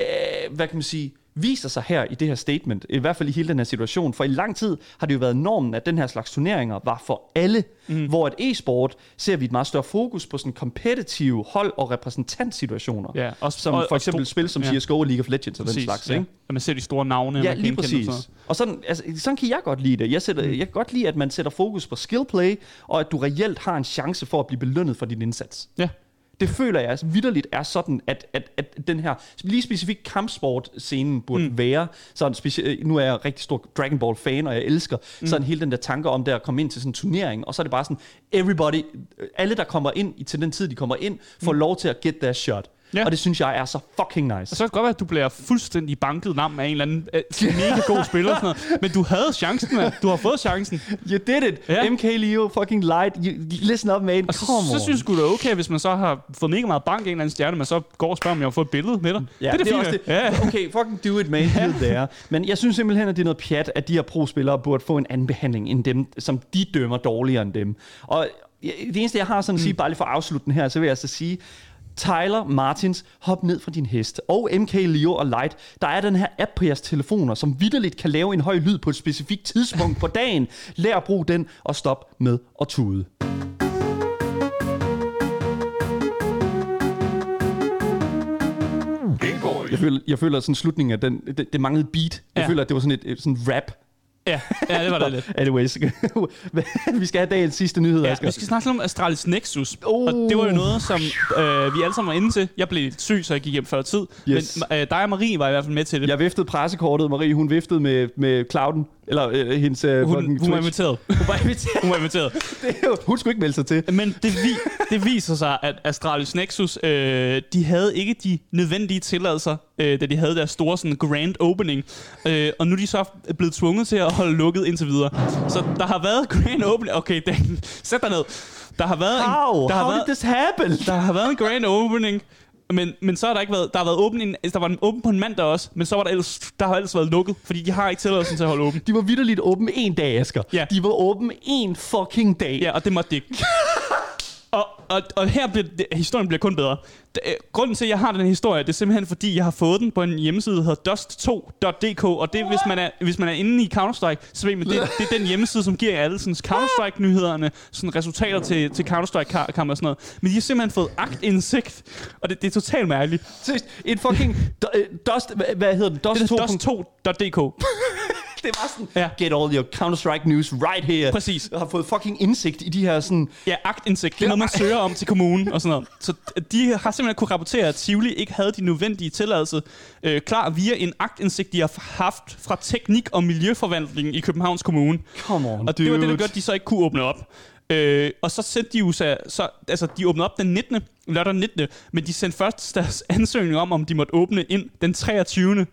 øh, hvad kan man sige, viser sig her i det her statement, i hvert fald i hele den her situation. For i lang tid har det jo været normen, at den her slags turneringer var for alle, mm. hvor et e-sport ser vi et meget større fokus på sådan competitive hold- og repræsentantsituationer.
Ja, også-
som
og-
for
og
eksempel
stor-
spil som
ja.
CSGO og League of Legends og den
Præcis,
slags.
ja.
Ikke?
At man ser de store navne.
Ja, lige
og
præcis.
sådan
Og sådan, altså, sådan kan jeg godt lide det. Jeg, sætter, mm. jeg kan godt lide, at man sætter fokus på skill play, og at du reelt har en chance for at blive belønnet for din indsats.
Ja.
Det føler jeg altså vidderligt er sådan, at, at, at den her, lige specifikt kampsport-scenen burde mm. være, sådan speci- nu er jeg rigtig stor Dragon Ball-fan, og jeg elsker mm. sådan hele den der tanke om der at komme ind til sådan en turnering, og så er det bare sådan, everybody, alle der kommer ind i- til den tid, de kommer ind, får mm. lov til at get their shot.
Ja.
Og det synes jeg er så fucking nice.
Og så kan det godt være, at du bliver fuldstændig banket nam af en eller anden øh, mega god spiller. Sådan noget. Men du havde chancen, man. Du har fået chancen.
You did it!
Ja.
MK Leo, fucking light. You, listen up, man.
Og så,
Come
så
on.
synes du det er okay, hvis man så har fået mega meget bank af en eller anden stjerne, men så går og spørger, om jeg har fået et billede med dig.
Ja,
det er det,
det er også det.
Ja.
Okay, fucking do it, man. Ja. Det er. Men jeg synes simpelthen, at det er noget pjat, at de her pro-spillere burde få en anden behandling end dem, som de dømmer dårligere end dem. Og det eneste, jeg har sådan at sige, bare lige for at afslutte den her, så vil jeg så sige, Tyler Martins, hop ned fra din hest. Og MK Leo og Light, der er den her app på jeres telefoner, som vidderligt kan lave en høj lyd på et specifikt tidspunkt på dagen. Lær at bruge den, og stop med at tude. Jeg føler, jeg føler sådan slutningen af den, det, det manglede beat. Jeg
Ja.
føler, at det var sådan et, et sådan rap.
Ja, ja, det var det lidt.
Anyways, vi skal have dagens sidste nyhed,
Ja,
Asger.
vi skal snakke lidt om Astralis Nexus.
Oh.
Og det var jo noget, som øh, vi alle sammen var inde til. Jeg blev syg, så jeg gik hjem før tid.
Yes.
Men øh, dig og Marie var i hvert fald med til det.
Jeg viftede pressekortet, Marie, hun viftede med, med Clouden, eller øh, hendes øh,
hun, hun var inviteret.
Hun var inviteret.
Hun var inviteret.
Det er jo- hun skulle ikke melde sig til.
Men det, vi, det viser sig, at Astralis Nexus, øh, de havde ikke de nødvendige tilladelser, øh, da de havde deres store sådan, grand opening. Øh, og nu er de så blevet tvunget til at holde lukket indtil videre. Så der har været grand opening... Okay, Dan, sæt dig ned. Der har været
How?
en, der
How
har været,
did this happen?
der har været en grand opening, men, men så har der ikke været, der har været åben en, der var en åben på en mandag også, men så var der ellers, der har ellers været lukket, fordi de har ikke tilladelsen til at holde åben.
De var vidderligt åbne en dag, Asger.
Ja.
De var åbne en fucking dag.
Ja, og det måtte de ikke. og, og, og her bliver det, historien bliver kun bedre. Øh, Grunden til, at jeg har den her historie, det er simpelthen, fordi jeg har fået den på en hjemmeside, der hedder dust2.dk, og det hvis man er, hvis man er inde i Counter-Strike, så ved man, det, det er den hjemmeside, som giver alle sådan, Counter-Strike-nyhederne, sådan resultater til, til Counter-Strike-kampe og sådan noget. Men de har simpelthen fået agtindsigt, og det, det er totalt mærkeligt.
En fucking... øh, Dust... Hvad, hedder den? Dust
Det
2.
dust2.dk.
Det var sådan...
Ja.
Get all your Counter-Strike news right here.
Præcis.
Jeg har fået fucking indsigt i de her sådan...
Ja, agtindsigt. Det er noget, man søger om til kommunen og sådan noget. Så de har simpelthen kunne rapportere, at Tivoli ikke havde de nødvendige tilladelser øh, klar via en agtindsigt, de har haft fra teknik- og miljøforvaltningen i Københavns Kommune.
Come on,
Og det var det, der
dude.
gjorde, at de så ikke kunne åbne op. Øh, og så sendte de jo så, så, altså de åbnede op den 19. lørdag den 19. Men de sendte først deres ansøgning om, om de måtte åbne ind den 23.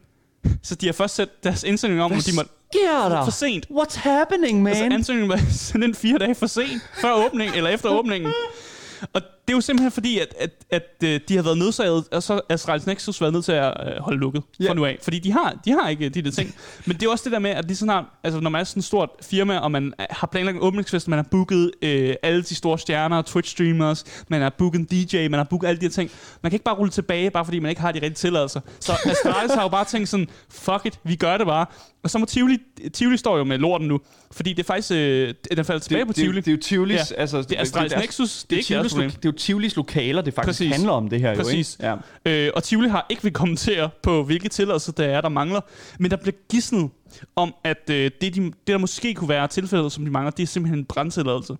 Så de har først sendt deres ansøgning om, om de måtte
sker der?
for sent.
What's happening, man?
Altså ansøgningen var sendt ind fire dage for sent, før åbning, eller efter åbningen. Og det er jo simpelthen fordi, at, at, at øh, de har været nødsaget, og så er Astralis Nexus været nødt til at øh, holde lukket
Ja.
fra nu af. Fordi de har, de har ikke de der ting. Men det er også det der med, at de sådan har, altså, når man er sådan et stort firma, og man har planlagt en åbningsfest, man har booket øh, alle de store stjerner, Twitch-streamers, man har booket en DJ, man har booket alle de her ting. Man kan ikke bare rulle tilbage, bare fordi man ikke har de rigtige tilladelser. Så Astralis har jo bare tænkt sådan, fuck it, vi gør det bare. Og så må Tivoli, Tivoli står jo med lorten nu, fordi det er faktisk, øh, den falder tilbage på
det,
Tivoli.
det, det er jo Tivolis,
Ja.
altså...
Det er Astralis Nexus, det
Det
er ikke
Tivolis, det er jo Tivolis lokaler, det faktisk
Præcis.
handler om det her
Præcis.
jo, ikke? Ja.
Øh, og Tivoli har ikke vil kommentere på, hvilke tilladelser der er, der mangler. Men der bliver gidsnet om, at øh, det, de, det, der måske kunne være tilfældet, som de mangler, det er simpelthen en brandtilladelse.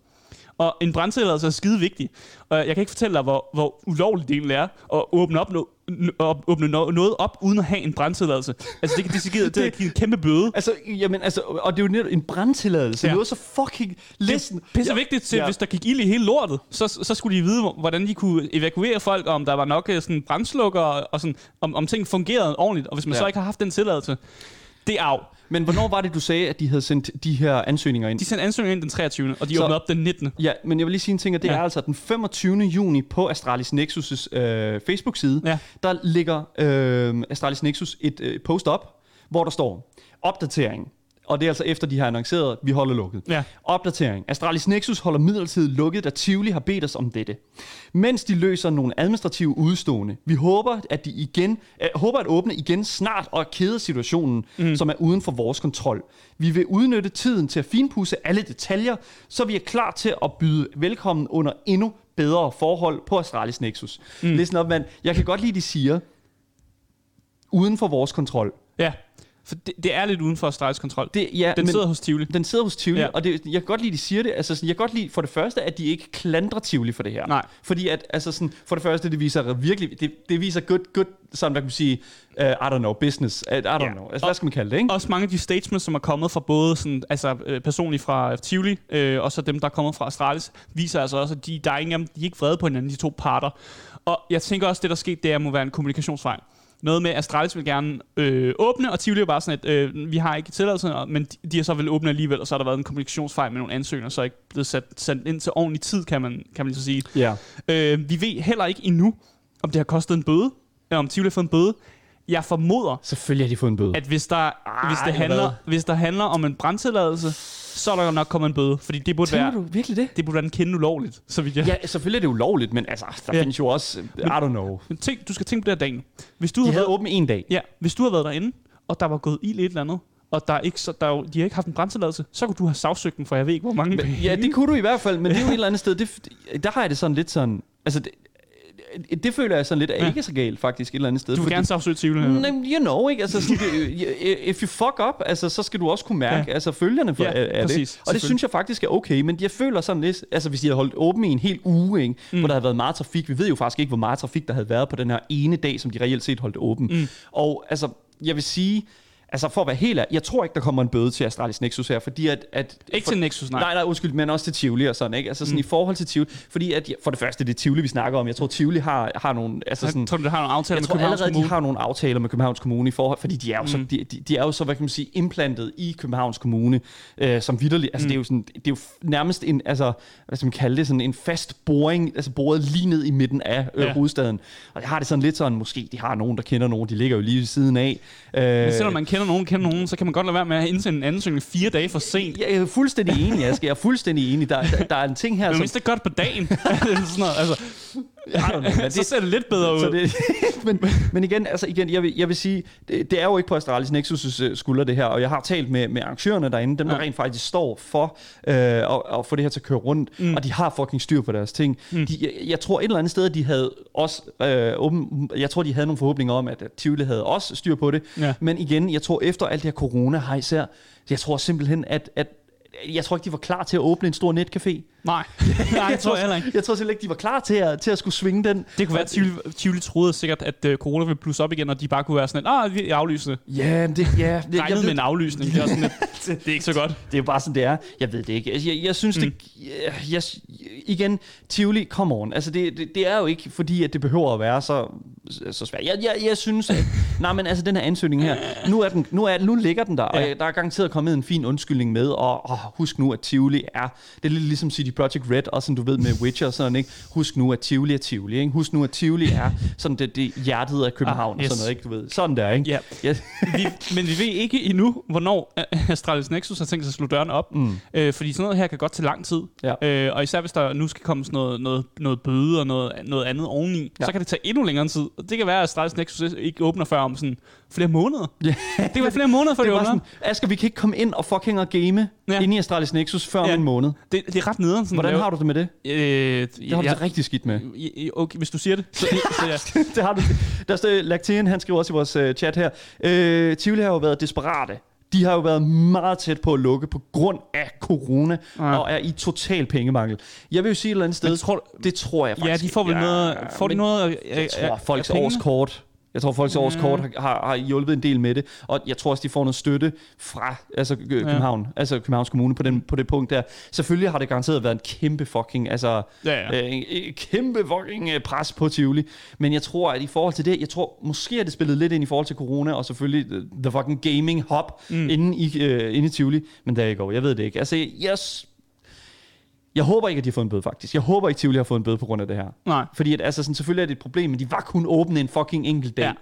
Og en brandtilladelse er skide vigtig. Og jeg kan ikke fortælle dig, hvor, hvor ulovligt det egentlig er at åbne, op no, at åbne no, noget op, uden at have en brandtilladelse. Altså, det kan decideret det, det en kæmpe bøde.
Altså, jamen, altså, og det er jo netop en brandtilladelse.
Ja.
Noget så fucking... Listen.
Det er pisse vigtigt til, ja. Hvis der gik ild i hele lortet, så, så skulle de vide, hvordan de kunne evakuere folk, og om der var nok øh, sådan brandslukker, og sådan, om, om ting fungerede ordentligt. Og hvis man. Ja. så ikke har haft den tilladelse, det er af.
Men hvornår var det, du sagde, at de havde sendt de her ansøgninger ind?
De sendte ansøgninger ind den 23. og de
Så-
åbnede op den 19.
Ja, men jeg vil lige sige en ting, og det
Ja.
ja. er altså den 25. juni på Astralis Nexus' øh, Facebook-side,
Ja.
der ligger øh, Astralis Nexus et øh, post op, hvor der står, opdatering, og det er altså efter, de har annonceret, at vi holder lukket.
Ja.
Opdatering. Astralis Nexus holder midlertidigt lukket, da Tivoli har bedt os om dette. Mens de løser nogle administrative udstående. Vi håber, at de igen, øh, håber at åbne igen snart og kede situationen, mm. som er uden for vores kontrol. Vi vil udnytte tiden til at finpudse alle detaljer, så vi er klar til at byde velkommen under endnu bedre forhold på Astralis Nexus. Mm. Listen op, mand. Jeg kan godt lide, de siger, uden for vores kontrol.
Ja. For det, det er lidt uden for Astralis kontrol.
Det, ja,
Den sidder hos Tivoli.
Den sidder hos Tivoli, Ja. og det, jeg kan godt lide, de siger det. Altså, sådan, jeg kan godt lide for det første, at de ikke klandrer Tivoli for det her.
Nej.
Fordi at, altså sådan, for det første, det viser virkelig, det, det viser good, good, sådan, hvad kan man sige, uh, I don't know, business. Uh, I don't
Ja.
know. Altså, hvad skal man kalde det, ikke?
Også mange af de statements, som er kommet fra både sådan, altså, øh, personligt fra Tivoli, øh, og så dem, der er kommet fra Astralis, viser altså også, at de, der er ingen de er ikke vrede på hinanden, de to parter. Og jeg tænker også, at det, der er sket, det er, må være en kommunikationsfejl. Noget med, at Astralis vil gerne øh, åbne, og Tivoli er bare sådan, at øh, vi har ikke tilladelse, men de, de har så vil åbne alligevel, og så har der været en kommunikationsfejl med nogle ansøgninger, så er ikke blevet sat, sendt ind til ordentlig tid, kan man, kan man så sige.
Ja.
Øh, vi ved heller ikke endnu, om det har kostet en bøde, eller om Tivoli har fået en bøde. Jeg formoder,
Selvfølgelig har de fået en bøde.
at hvis der, hvis, det handler,
hvad?
hvis der handler om en brandtilladelse, så er der nok kommet en bøde, fordi det burde
Tænker
være,
du virkelig det?
det burde være en kende ulovligt, så vidt jeg...
Ja, selvfølgelig er det ulovligt, men altså, der
Ja.
findes jo også, I don't know.
Men tænk, du skal tænke på det her, Dan. Hvis du,
De
havde
havde
været,
åbent en dag.
ja, hvis du havde været derinde, og der var gået ild i et eller andet, og der er ikke, så, der er jo, de har ikke haft en brandtilladelse, så kunne du have sagsøgt den for jeg ved ikke, hvor mange
Men,
penge.
ja, det kunne du i hvert fald, men det er jo et eller andet sted, det, der har jeg det sådan lidt sådan, altså, det, det føler jeg sådan lidt er
Ja.
ikke så galt faktisk et eller andet sted.
Du vil
fordi-
gerne sagsøge.
Mm, you know, ikke? Altså, sådan, if you fuck up, altså, så skal du også kunne mærke
Ja.
altså, følgerne for,
Ja,
af,
præcis,
det. Og det synes jeg faktisk er okay, men jeg føler sådan lidt, altså hvis de havde holdt åben i en hel uge, ikke, mm. hvor der havde været meget trafik, vi ved jo faktisk ikke, hvor meget trafik der havde været på den her ene dag, som de reelt set holdt åben. Mm. Og altså, jeg vil sige, Altså for at være helt ærlig, jeg tror ikke, der kommer en bøde til Astralis Nexus her, fordi at... at
Ikke
for,
til Nexus, nej.
Nej, nej, undskyld, men også til Tivoli og sådan, ikke? Altså sådan mm. i forhold til Tivoli, fordi at, for det første, det er Tivoli, vi snakker om. Jeg tror, Tivoli har, har nogle... Altså sådan,
Jeg tror, du, det har nogle aftaler
jeg
med
tror
Københavns
allerede,
Kommune?
de har nogle aftaler med Københavns Kommune i forhold, fordi de er jo, så,
Mm.
de, de, de er jo så, hvad kan man sige, implantet i Københavns Kommune, øh, som vidderligt, altså
Mm.
det er jo sådan, det er jo nærmest en, altså, hvad skal man kalde det, sådan en fast boring, altså boret lige ned i midten af øh,
Ja.
hovedstaden. Og jeg har det sådan lidt sådan, måske de har nogen, der kender nogen, de ligger jo lige ved siden af. Øh,
Men selvom man kender nogen, kender nogen, så kan man godt lade være med at indsende en ansøgning fire dage for sent.
jeg er fuldstændig enig, Aske. Jeg er fuldstændig enig. Der, der, der er en ting her,
Men
som...
hvis det er godt på dagen, sådan noget, altså,
I don't know, men
så ser det lidt bedre ud.
Så det, men, men igen, altså igen, jeg vil, jeg vil sige, det, det er jo ikke på Astralis Nexus' øh, skulder det her, og jeg har talt med, med arrangørerne derinde, dem der
Ja.
rent faktisk står for øh, at, at få det her til at køre rundt,
Mm.
og de har fucking styr på deres ting.
Mm.
De, jeg, jeg tror et eller andet sted, de havde også øh, åben, jeg tror, de havde nogle forhåbninger om, at, at Tivoli havde også styr på det,
Ja.
men igen, jeg tror efter alt det her corona har især, jeg tror simpelthen, at, at jeg tror ikke, de var klar til at åbne en stor netcafé.
Nej, nej, det tror jeg heller ikke.
Jeg tror simpelthen ikke, de var klar til at, til at skulle svinge den.
Det kunne være, at Tivoli, Tivoli troede sikkert, at uh, corona ville plusse op igen, og de bare kunne være sådan, at ah, vi aflyser det.
Ja, det, ja, det,
Regnet med en aflysning, det er, sådan lidt, det er ikke så godt.
Det er jo bare sådan, det er. Jeg ved det ikke. Altså, Jeg, jeg synes, mm. det... Jeg, jeg, igen, Tivoli, come on. Altså, det, det, det er jo ikke fordi, at det behøver at være så, så svært. Jeg, jeg, jeg synes, at... nej, men altså, den her ansøgning her, nu, er den, nu, er, nu ligger den der, og
Ja.
jeg, der er garanteret kommet en fin undskyldning med, og, og husk nu, at Tivoli er... Det er lidt ligesom CD Projekt Red, også som du ved med Witcher og sådan, ikke? Husk nu, at Tivoli er Tivoli, ikke? Husk nu, at Tivoli er sådan det, det hjertet af København
Ah, yes.
og sådan noget, ikke? Du ved, sådan der, ikke?
Ja.
Ja.
Vi, men vi ved ikke endnu, hvornår Astralis Nexus har tænkt sig at slå dørene op.
Mm.
Øh, fordi sådan noget her kan godt tage lang tid.
Ja.
Øh, og især hvis der nu skal komme sådan noget, noget, noget bøde og noget, noget andet oveni. Ja. så kan det tage endnu længere tid. Og det kan være, at Astralis Nexus ikke åbner før om sådan flere måneder.
Ja.
Det være flere måneder, før
Det
de
var sådan, Asger, vi kan ikke komme ind og fucking og game
Ja.
ja. inde i Astralis Nexus før
Ja.
en måned.
Det, det er ret nederen. Sådan
Hvordan har du det med det?
Øh,
Det har du det rigtig skidt med.
Okay, hvis du siger det, så, så ja.
det har du. Der står Lactean, han skriver også i vores uh, chat her. Øh, Tivoli har jo været desperate. De har jo været meget tæt på at lukke på grund af corona,
Ja.
ja. og er i total pengemangel. Jeg vil jo sige et eller andet sted,
Men tror,
det tror jeg
ja,
faktisk.
de får vel
ja,
noget, får de noget af,
Jeg tror,
af-
folks
af
årskort Jeg tror, Folks Årskort har, har, har hjulpet en del med det, og jeg tror også, de får noget støtte fra altså, Kø- København, altså Københavns Kommune på, den, på det punkt der. Selvfølgelig har det garanteret været en kæmpe fucking, altså
Ja, ja.
øh, en, en kæmpe fucking øh, pres på Tivoli, men jeg tror, at i forhold til det, jeg tror måske, at det spillet lidt ind i forhold til corona, og selvfølgelig øh, the fucking gaming hub
Mm.
mm. inde, i, øh, inde i Tivoli, men der går, jeg ved det ikke. Altså, jeg, jeg håber ikke, at de har fået en bøde, faktisk. Jeg håber ikke, Tivoli har fået en bøde på grund af det her.
Nej.
Fordi at, altså, sådan, selvfølgelig er det et problem, men de var kun åbne en fucking enkelt dag.
Ja.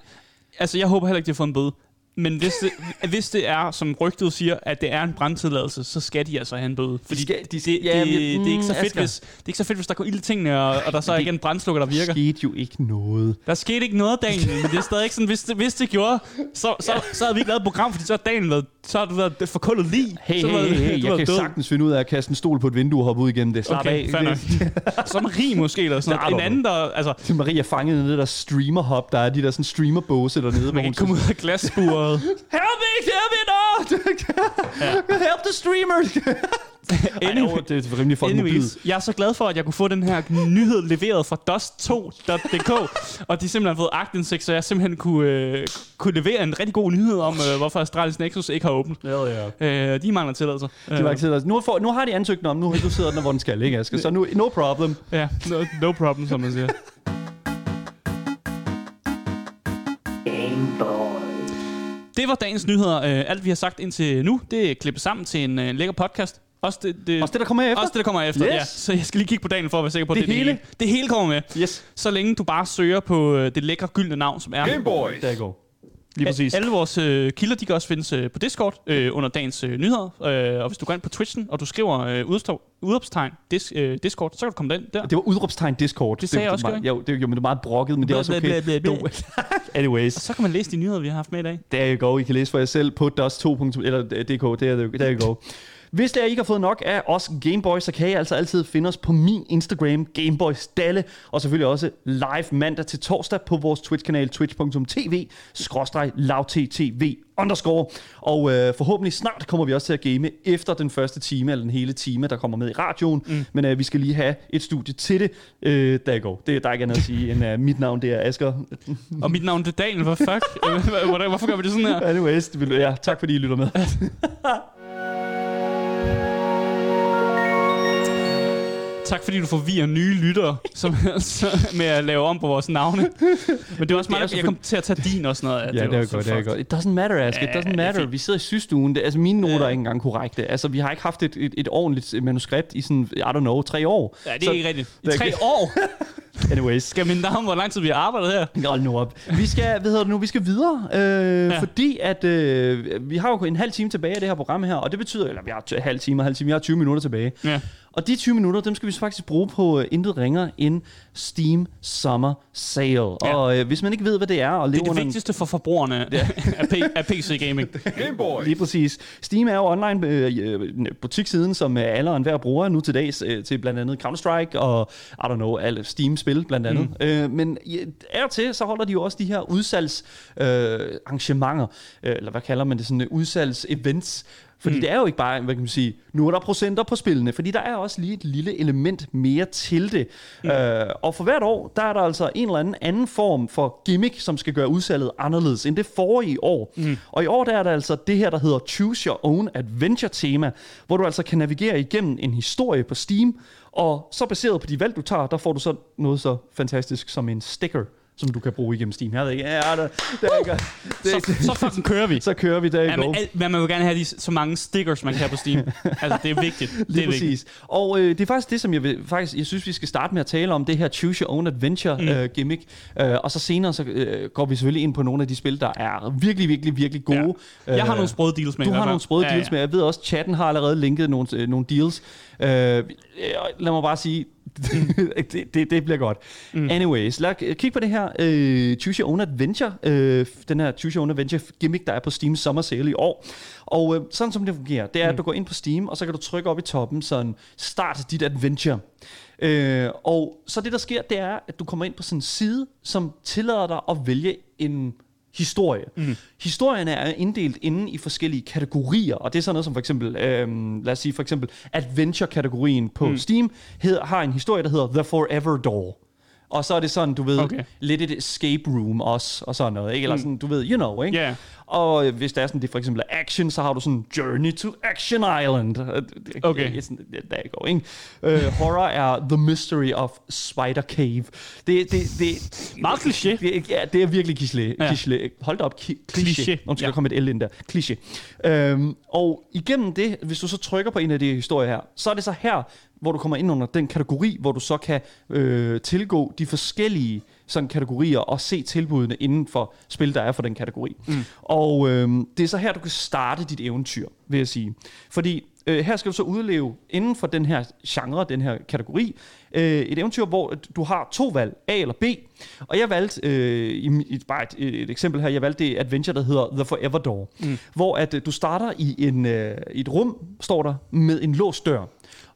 Altså, jeg håber heller ikke, de har fået en bøde. Men hvis det, hvis det er, som rygtet siger, at det er en brandtilladelse, så skal de altså have en bøde. Fordi
skal- de
det,
skal-
det,
ja,
det,
men-
det, er ikke så
mm,
fedt,
Asger.
hvis, det er ikke så fedt, hvis der går ild i tingene, og, og der så er
det-
ikke en brandslukker, der
Der
virker.
skete jo ikke noget.
Der skete ikke noget, Daniel, men det er stadig ikke sådan, hvis det, hvis det gjorde, så, så, så havde vi ikke lavet et program, fordi så har Daniel været, så har du været forkullet lige.
Hey,
så
hey, hey, hey, jeg kan
død.
sagtens finde ud af at kaste en stol på et vindue og hoppe ud igennem det. Slap
Okay,
af.
fair nok. Som rig måske, eller sådan noget. En anden, der, altså,
Til Maria fanget i det der streamer-hop, der er de der sådan streamer-båse dernede.
man kan komme ud af glasburet.
Help me, help me not! Help the streamers! Ej, jo, det er rimelig fucking mobilt.
Anyways, jeg er så glad for, at jeg kunne få den her nyhed leveret fra dust2.dk, og de simpelthen har fået agtindsigt, så jeg simpelthen kunne, øh, kunne levere en rigtig god nyhed om, øh, hvorfor Astralis Nexus ikke har åbent.
Ja, ja.
Øh, de mangler tilladelse.
De var ikke til at- nu, får, nu har de ansøgt om, nu sidder den, hvor den skal, ikke Asger? Så nu, no problem.
Ja, no, no problem, som man siger. Det var dagens nyheder. Øh, alt vi har sagt indtil nu, det er klippet sammen til en øh, lækker podcast. Også det, det,
Også det, der kommer efter.
også det, der kommer efter.
Yes.
Ja. Så jeg skal lige kigge på Daniel for at være sikker på, at
Det
det, er
hele?
Det hele kommer med.
Yes.
Så længe du bare søger på øh, det lækre gyldne navn, som er...
Gameboys. Der går. Lige præcis.
Alle vores øh, kilder, de kan også findes øh, på Discord øh, under dagens øh, nyheder. Øh, og hvis du går ind på Twitchen, og du skriver øh, udopstegn dis, øh, Discord, så kan du komme den der.
Det var udråbstegn Discord.
Det sagde jeg
det,
også,
var-
gjorde
Jo, det, jo, men det er meget brokket, men det er også okay.
blæ, blæ, blæ.
Anyways.
Og så kan man læse de nyheder, vi har haft med i dag.
Der you go. I kan læse for jer selv på dust2. eller øh, dk. Der, der you go. Hvis det er, I ikke har fået nok af os Gameboys, så kan I altså altid finde os på min Instagram, Gameboys Dalle, og selvfølgelig også live mandag til torsdag på vores Twitch-kanal, twitch.tv, lavttv underscore. Og øh, forhåbentlig snart kommer vi også til at game efter den første time, eller den hele time, der kommer med i radioen. Mm. Men øh, vi skal lige have et studie til det. Øh, der går. Det, der er ikke andet at sige end uh, mit navn, det er Asger.
Og mit navn det er Daniel. Hvad fuck? Hvorfor gør vi det sådan her?
Anyways, det vil, ja, tak fordi I lytter med.
Tak fordi du forvirrer nye lyttere som, med at lave om på vores navne. Men det er også meget, jeg kom til at tage din og sådan noget.
Ja, det, det er godt, det er godt. It doesn't matter, Ask. It doesn't matter. Vi sidder i systuen. Det, altså, mine noter er ikke engang korrekte. Altså, vi har ikke haft et, et, et ordentligt manuskript i sådan, I don't know, tre år.
Ja, det er så, ikke rigtigt. I tre år?
Anyways.
Skal min navn, hvor lang tid vi har arbejdet her?
Hold nu op. Vi skal, hvad hedder det nu, vi skal videre, øh, ja. fordi at øh, vi har jo en halv time tilbage af det her program her, og det betyder, eller vi har en halv time og halv time, vi har 20 minutter tilbage. Ja. Og de 20 minutter, dem skal vi faktisk bruge på uh, intet ringer end Steam Summer Sale. Ja. Og uh, hvis man ikke ved, hvad det er... Og
det er det vigtigste for forbrugerne ja. af, af PC Gaming.
Gameboy. Lige præcis. Steam er jo online uh, butikssiden, som alle og enhver bruger nu til dags, uh, til blandt andet Counter-Strike og, I don't know, alle Steam-spil blandt andet. Mm. Uh, men uh, er til, så holder de jo også de her udsalgsarrangementer, uh, eller hvad kalder man det, sådan uh, udsalgsevents, fordi mm. det er jo ikke bare, hvad kan man sige, nu er der procenter på spillene, fordi der er også lige et lille element mere til det. Mm. Øh, og for hvert år, der er der altså en eller anden anden form for gimmick, som skal gøre udsalget anderledes end det forrige år. Mm. Og i år der er der altså det her, der hedder Choose Your Own Adventure tema, hvor du altså kan navigere igennem en historie på Steam, og så baseret på de valg, du tager, der får du så noget så fantastisk som en sticker som du kan bruge igennem Steam. Her, ikke? Ja, det, det er
ikke. Det, så, så fucking kører vi.
Så kører vi, der
ja, men, al, man vil gerne have de, så mange stickers, man kan på Steam. altså, det er vigtigt.
Lige
det er
præcis. Vigtigt. Og øh, det er faktisk det, som jeg vil, faktisk, jeg synes, vi skal starte med at tale om, det her Choose Your Own Adventure mm. øh, gimmick. Øh, og så senere, så øh, går vi selvfølgelig ind på nogle af de spil, der er virkelig, virkelig, virkelig gode.
Ja. Jeg har nogle sprøde deals med.
Du har nogle sprøde ja, deals ja. med. Jeg ved også, chatten har allerede linket nogle, øh, nogle deals. Øh, lad mig bare sige, det, det, det bliver godt. Mm. Anyways, lad os kigge på det her uh, Choose Your Own Adventure. Uh, den her Choose Your Own Adventure gimmick, der er på Steam Summer Sale i år. Og uh, sådan som det fungerer, det er, mm. at du går ind på Steam, og så kan du trykke op i toppen, sådan, start dit adventure. Uh, og så det, der sker, det er, at du kommer ind på sådan en side, som tillader dig at vælge en historie. Mm. Historierne er inddelt inden i forskellige kategorier, og det er sådan noget som for eksempel, øhm, lad os sige for eksempel, adventure-kategorien på mm. Steam hed, har en historie, der hedder The Forever Door. Og så er det sådan, du ved, okay. lidt et escape room også, og sådan noget, ikke? Eller mm. sådan, du ved, you know, ikke? Yeah. Og hvis der er sådan, det for eksempel er action, så har du sådan Journey to Action Island.
Okay.
Det, sådan, der går, ikke? Uh, horror er The Mystery of Spider Cave. Det, det, det,
Meget kliché.
Det, ja, det er virkelig kliché. Ja. kliché. Hold da op, kliché. skal ja. der komme et L ind der. Kliché. Um, og igennem det, hvis du så trykker på en af de historier her, så er det så her, hvor du kommer ind under den kategori, hvor du så kan øh, tilgå de forskellige sådan kategorier og se tilbudene inden for spil, der er for den kategori. Mm. Og øh, det er så her, du kan starte dit eventyr, vil jeg sige. Fordi øh, her skal du så udleve inden for den her genre, den her kategori, øh, et eventyr, hvor du har to valg, A eller B. Og jeg valgte, øh, i, i, bare et, et eksempel her, jeg valgte det adventure, der hedder The Forever Door, mm. hvor at øh, du starter i en, øh, et rum, står der, med en låst dør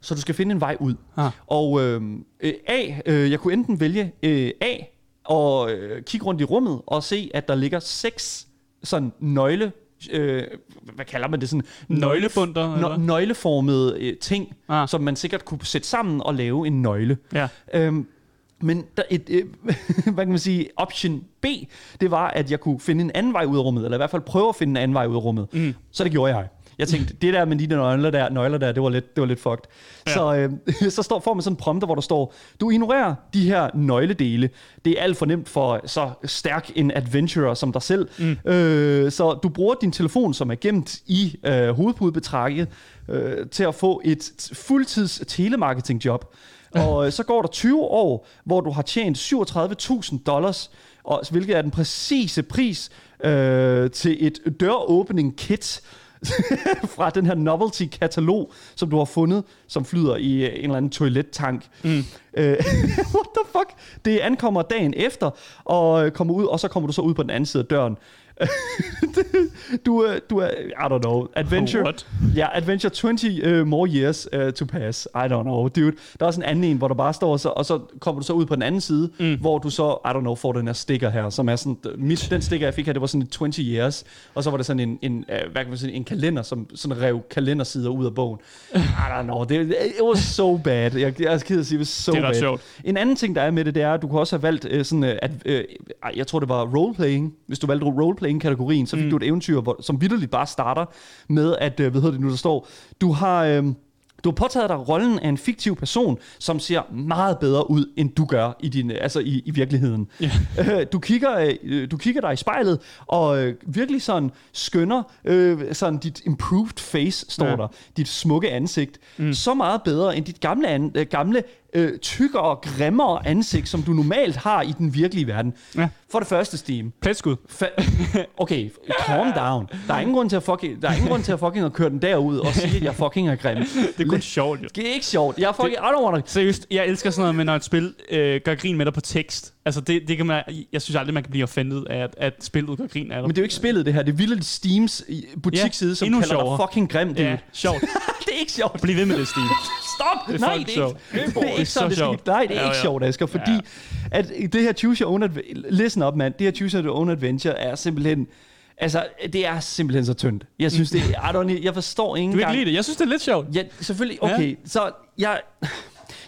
så du skal finde en vej ud. Ah. Og øh, øh, A, øh, jeg kunne enten vælge øh, A, og øh, kigge rundt i rummet og se, at der ligger seks sådan nøgle øh, hvad kalder man det sådan
nøglebunder
nø- nøgleformede øh, ting, ah. som man sikkert kunne sætte sammen og lave en nøgle. Ja. Øhm, men der et, øh, hvad kan man sige, option B, det var, at jeg kunne finde en anden vej ud af rummet, eller i hvert fald prøve at finde en anden vej ud af rummet. Mm. Så det gjorde jeg. Jeg tænkte, det der med de der nøgler der, nøgler der det, var lidt, det var lidt fucked. Ja. Så, øh, så står, får man sådan en prompter, hvor der står, du ignorerer de her nøgledele. Det er alt for nemt for så stærk en adventurer som dig selv. Mm. Øh, så du bruger din telefon, som er gemt i øh, hovedpudebetrækket, øh, til at få et fuldtids telemarketing job. Og øh, så går der 20 år, hvor du har tjent 37.000 dollars, og, hvilket er den præcise pris øh, til et døråbning kit, fra den her novelty-katalog, som du har fundet, som flyder i en eller anden toilettank. Mm. Uh, what the fuck? Det ankommer dagen efter, og, kommer ud, og så kommer du så ud på den anden side af døren. du, er, du er, I don't know, adventure.
What?
Ja, adventure 20 uh, more years uh, to pass. I don't know, dude. Der er også en anden en, hvor der bare står, så, og så kommer du så ud på den anden side, mm. hvor du så, I don't know, får den her sticker her, som er sådan, mit, den sticker, jeg fik her, det var sådan en 20 years, og så var det sådan en, en uh, hvad kan man sige, en kalender, som sådan rev kalendersider ud af bogen. I don't know, det, it was so bad. Jeg, jeg er ked at sige, it was so
Det er
bad.
sjovt.
En anden ting, der er med det, det er, at du kunne også have valgt uh, sådan, uh, at, uh, jeg tror det var roleplaying. Hvis du valgte roleplaying-kategorien, så fik mm. du et eventyr, hvor, som vidderligt bare starter med, at, uh, hvad hedder det nu, der står, du har... Uh, du har påtaget dig rollen af en fiktiv person, som ser meget bedre ud, end du gør i, din, altså i, i virkeligheden. Yeah. Du, kigger, øh, du kigger dig i spejlet, og øh, virkelig sådan skønner øh, sådan dit improved face, står
Ja.
der. Dit smukke ansigt. Mm. Så meget bedre end dit gamle, an, øh, gamle øh, tykkere og grimmere ansigt, som du normalt har i den virkelige verden.
Ja.
For det første, Steam.
Pletskud.
Fa- okay, calm down. Der er ingen grund til at fucking, der er ingen grund til at fucking at køre den derud og sige, at jeg fucking er grim.
Det er kun sjovt, jo.
Det er ikke sjovt. Jeg er fucking, I don't wanna...
Seriøst, jeg elsker sådan noget med, når et spil øh, gør grin med dig på tekst. Altså, det, det kan man, jeg synes aldrig, man kan blive offended af, at, at spillet gør grin af dig.
Men det er jo ikke spillet, det her. Det er vildt Steams i- butiksside, som kalder
sjovere.
dig fucking grim, dude.
Ja, sjovt.
det er ikke sjovt.
Bliv ved med det, Steve.
Stop!
Det er
Nej, det er ikke,
sjovt.
det er ikke
så
sådan, det skal. Nej, det er
Ja,
ikke
ja.
sjovt, Asger, fordi at det her Choose Your Own Adventure... Listen up, man. Det her Choose Your Own Adventure er simpelthen... Altså, det er simpelthen så tyndt. Jeg synes, det er... I don't, jeg forstår ikke
Du vil ikke lide det. Jeg synes, det er lidt sjovt.
Ja, selvfølgelig. Okay, ja. så jeg...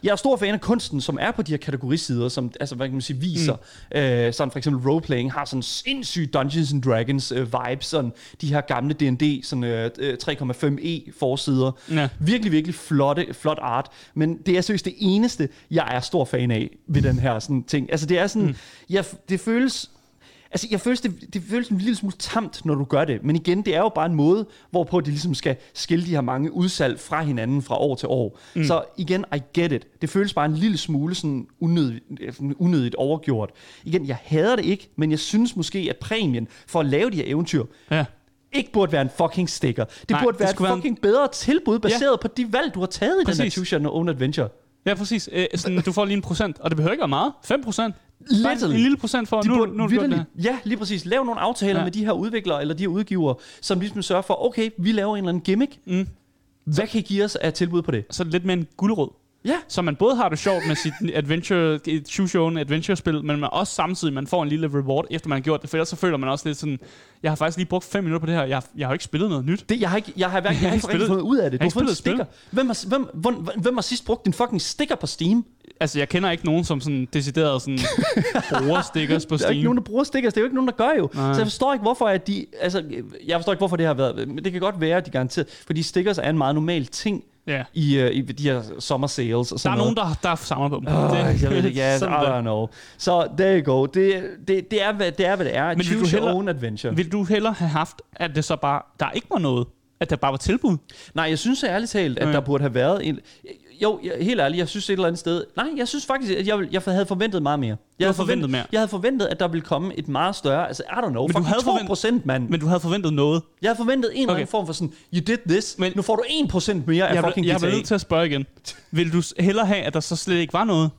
Jeg er stor fan af kunsten, som er på de her kategorisider, som altså, hvad kan man sige, viser. Mm. Øh, sådan for eksempel roleplaying har sådan sindssygt Dungeons and Dragons øh, vibes, sådan de her gamle D&D, sådan øh, øh, 3,5e forsider.
Ja.
Virkelig, virkelig flotte, flot art. Men det er seriøst det eneste, jeg er stor fan af ved den her sådan ting. Altså det er sådan, mm. jeg, det føles... Altså, jeg føles, det, det føles en lille smule tamt, når du gør det. Men igen, det er jo bare en måde, hvorpå de ligesom skal skille de her mange udsalg fra hinanden fra år til år. Mm. Så igen, I get it. Det føles bare en lille smule sådan unødigt, unødigt overgjort. Igen, jeg hader det ikke, men jeg synes måske, at præmien for at lave de her eventyr,
Ja.
ikke burde være en fucking sticker. Det
Nej,
burde
det
være et
skulle være en-
fucking bedre tilbud, baseret på de valg, du har taget i den her
Præcis.
Choose Your Own Adventure.
Ja, præcis. Øh, sådan, du får lige en procent, og det behøver ikke være meget. 5 procent.
Literally.
En lille procent for,
De
nu, nu, det
Ja, lige præcis. Lav nogle aftaler
Ja.
med de her udviklere eller de her udgivere, som ligesom sørger for, okay, vi laver en eller anden gimmick.
Mm.
Hvad kan I give os af tilbud på det?
Så lidt mere en guldråd.
Ja.
Så man både har det sjovt med sit adventure, choose your own adventure-spil, men man også samtidig, man får en lille reward, efter man har gjort det. For ellers så føler man også lidt sådan, jeg har faktisk lige brugt 5 minutter på det her, jeg har, jeg har jo ikke spillet noget nyt.
Det, jeg har ikke, jeg har, hverken,
Jeg har ikke spillet-
fundet ud af det.
jeg
Du
har
har fundet
spillet
sticker. Hvem har, hvem, hvem, hvem har sidst brugt din fucking sticker på Steam?
Altså, jeg kender ikke nogen, som sådan decideret sådan bruger stickers på
Der er ikke
Steam.
nogen, der bruger stickers. Det er jo ikke nogen, der gør jo.
Nej.
Så jeg forstår ikke, hvorfor at de... Altså, jeg forstår ikke, hvorfor det har været... Men det kan godt være, at de garanteret... Fordi stickers er en meget normal ting
Ja.
i, uh, i de her sommer sales og
Der
sådan
er
noget.
nogen, der, der samler på dem.
Oh, jeg ved det ikke. Ja, I
sådan der.
don't know. Så there you go. Det, det, det, er, hvad, det er, hvad det er.
vil du
Choose your
hellere-
own adventure.
Vil du hellere have haft, at det så bare, der ikke var noget? At der bare var tilbud?
Nej, jeg synes ærligt talt, at
Ja.
der burde have været en... Jo, jeg, helt ærligt, jeg synes et eller andet sted... Nej, jeg synes faktisk, at jeg, jeg havde forventet meget mere. Jeg
havde
havde
forventet mere?
Jeg havde forventet, at der ville komme et meget større... Altså, I don't know,
Men du havde
2
forventet-
procent, mand.
Men du havde forventet noget.
Jeg havde forventet en eller
Okay.
anden form for sådan, you did this,
Men-
nu får du 1 procent mere af
Jeg,
fucking
jeg bliver nødt til at spørge igen. Vil du hellere have, at der så slet ikke var noget?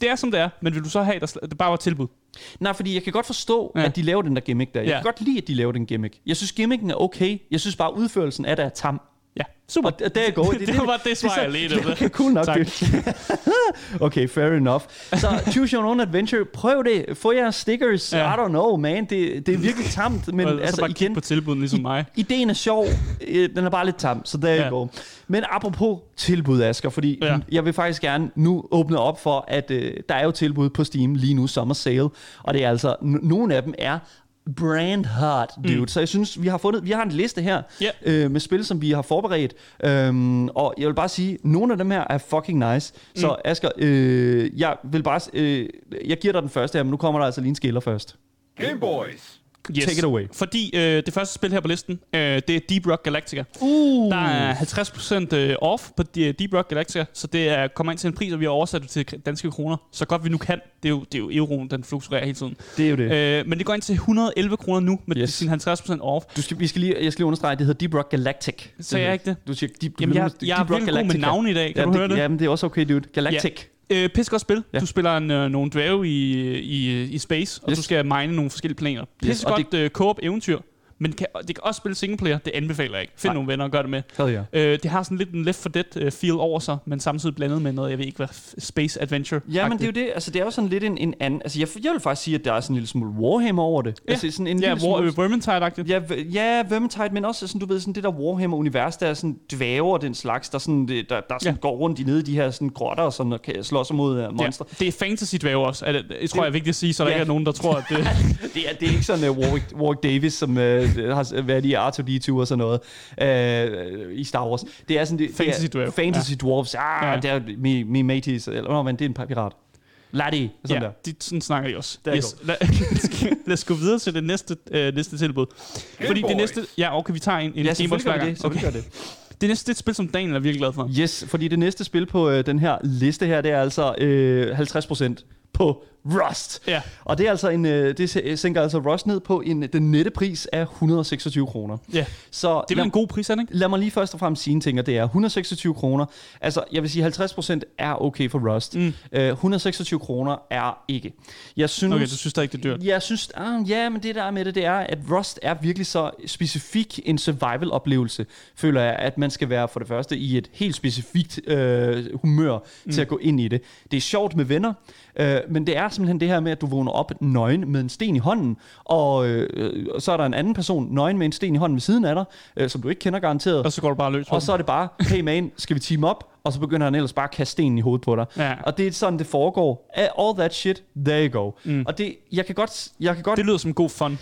Det er som det er, men vil du så have, at der bare var tilbud?
Nej, fordi jeg kan godt forstå,
Ja.
at de laver den der gimmick der. Jeg
Ja.
kan godt lide, at de laver den gimmick. Jeg synes, gimmicken er okay. Jeg synes bare, udførelsen af det er tam.
Ja, super.
Og der går.
Det var bare det svar, jeg ledte efter.
Okay, cool nok.
Tak.
okay, fair enough. Så choose your own adventure. Prøv det. Få jeres stickers.
Ja.
I don't know, man. Det, det er virkelig tamt. Men
og
altså
så bare
igen,
på tilbuden ligesom mig.
ideen er sjov. Den er bare lidt tam. Så der
Ja.
go. Men apropos tilbud, Asger, fordi
Ja.
jeg vil faktisk gerne nu åbne op for, at øh, der er jo tilbud på Steam lige nu, Summer Sale. Og det er altså, nogle af dem er brand hard, dude. Mm. Så jeg synes, vi har fundet, vi har en liste her
Ja.
øh, med spil, som vi har forberedt. Øhm, og jeg vil bare sige, nogle af dem her er fucking nice. Så
Mm.
Asger, øh, jeg vil bare, øh, jeg giver dig den første her, men nu kommer der altså lige en skiller først.
Game Boys.
Yes.
Take it away.
Fordi øh, det første spil her på listen, øh, det er Deep Rock Galactica.
Uh.
Der er 50% øh, off på de- Deep Rock Galactica, så det er, kommer ind til en pris, og vi har oversat det til danske kroner. Så godt vi nu kan. Det er jo, det er jo euroen, den fluktuerer hele tiden.
Det er jo det.
Øh, men det går ind til 111 kroner nu med yes. Sin 50% off.
Du skal, vi skal lige, jeg skal lige understrege, at det hedder Deep Rock Galactic.
Sagde jeg ikke det?
Du siger Deep,
Jamen, jeg,
Deep
jeg er virkelig god med navne i dag. Kan
ja,
du høre det?
Jamen, det er også okay, dude. Galactic.
Øh, pisse godt spil.
Ja.
Du spiller en, øh, nogle dvæve i, i, i space, og
Yes.
du skal mine nogle forskellige planer. Pisse
og
godt øh, co-op eventyr. Men kan, det kan også spille singleplayer. Det anbefaler jeg ikke. Find
Nej.
nogle venner og gør det med.
Hell ja.
Øh, det har sådan lidt en Left 4 Dead øh, feel over sig, men samtidig blandet med noget, jeg ved ikke hvad, space adventure.
Ja, men det er jo det. Altså, det er jo sådan lidt en, en anden... Altså, jeg, jeg vil faktisk sige, at der er sådan en lille smule Warhammer over det.
Ja.
Altså, sådan en
Ja,
lille
War,
smule...
Vermintide-agtigt.
Ja, ja, Vermintide, men også sådan, du ved, sådan det der Warhammer-univers, der er sådan dvæver og den slags, der, sådan, der, der sådan
Ja.
går rundt i nede i de her sådan grotter og sådan, og kan slås mod uh, monstre.
Ja, det er fantasy dvæve også. Er det, jeg tror,
Det-
jeg er vigtigt at sige, så der
Ja.
ikke er nogen, der tror, at det...
Det er, det er ikke sådan uh, Warwick, Warwick Davis, som uh, har været i R2-D2 og sådan noget uh, i Star Wars. Det er sådan... Det,
Fantasy
det er,
dværg.
Fantasy ja. dwarves. Ah,
Ja.
det er me, me mateys. Eller, nå, men det er en pirat. Laddie. Sådan
ja,
der.
de, sådan snakker de også. Yes. Lad, lad os gå videre til det næste, øh, næste tilbud. Fordi det næste... Ja, okay, vi tager en, en
Ja,
Game Boy
det. Selvfølgelig gør det.
Det næste det er et spil, som Daniel er virkelig glad for.
Yes, fordi det næste spil på øh, den her liste her, det er altså øh, 50% på Rust.
Ja.
Og det er altså en, øh, det sæ- sænker altså Rust ned på en, den nette pris af 126 kroner.
Ja.
Så
Det er
lad,
en god pris, ikke?
lad mig lige først og fremmest sige en ting, og det er 126 kroner. Altså, jeg vil sige, 50% er okay for Rust.
Mm.
Øh, 126 kroner er ikke. Jeg synes,
Okay, du synes da ikke, det er dyrt.
jeg synes, ah, ja, men det der er med det, det er, at Rust er virkelig så specifik en survival-oplevelse, føler jeg, at man skal være for det første i et helt specifikt øh, humør mm. til at gå ind i det. Det er sjovt med venner, øh, men det er simpelthen det her med, at du vågner op nøgen med en sten i hånden, og øh, så er der en anden person nøgen med en sten i hånden ved siden af dig, øh, som du ikke kender garanteret.
Og så går du bare løs
Og så er det bare, hey man, skal vi team op? Og så begynder han ellers bare at kaste stenen i hovedet på dig.
Ja.
Og det er sådan, det foregår. All that shit, there you go.
Mm.
Og det, jeg kan godt, jeg kan godt
Det lyder som god fun.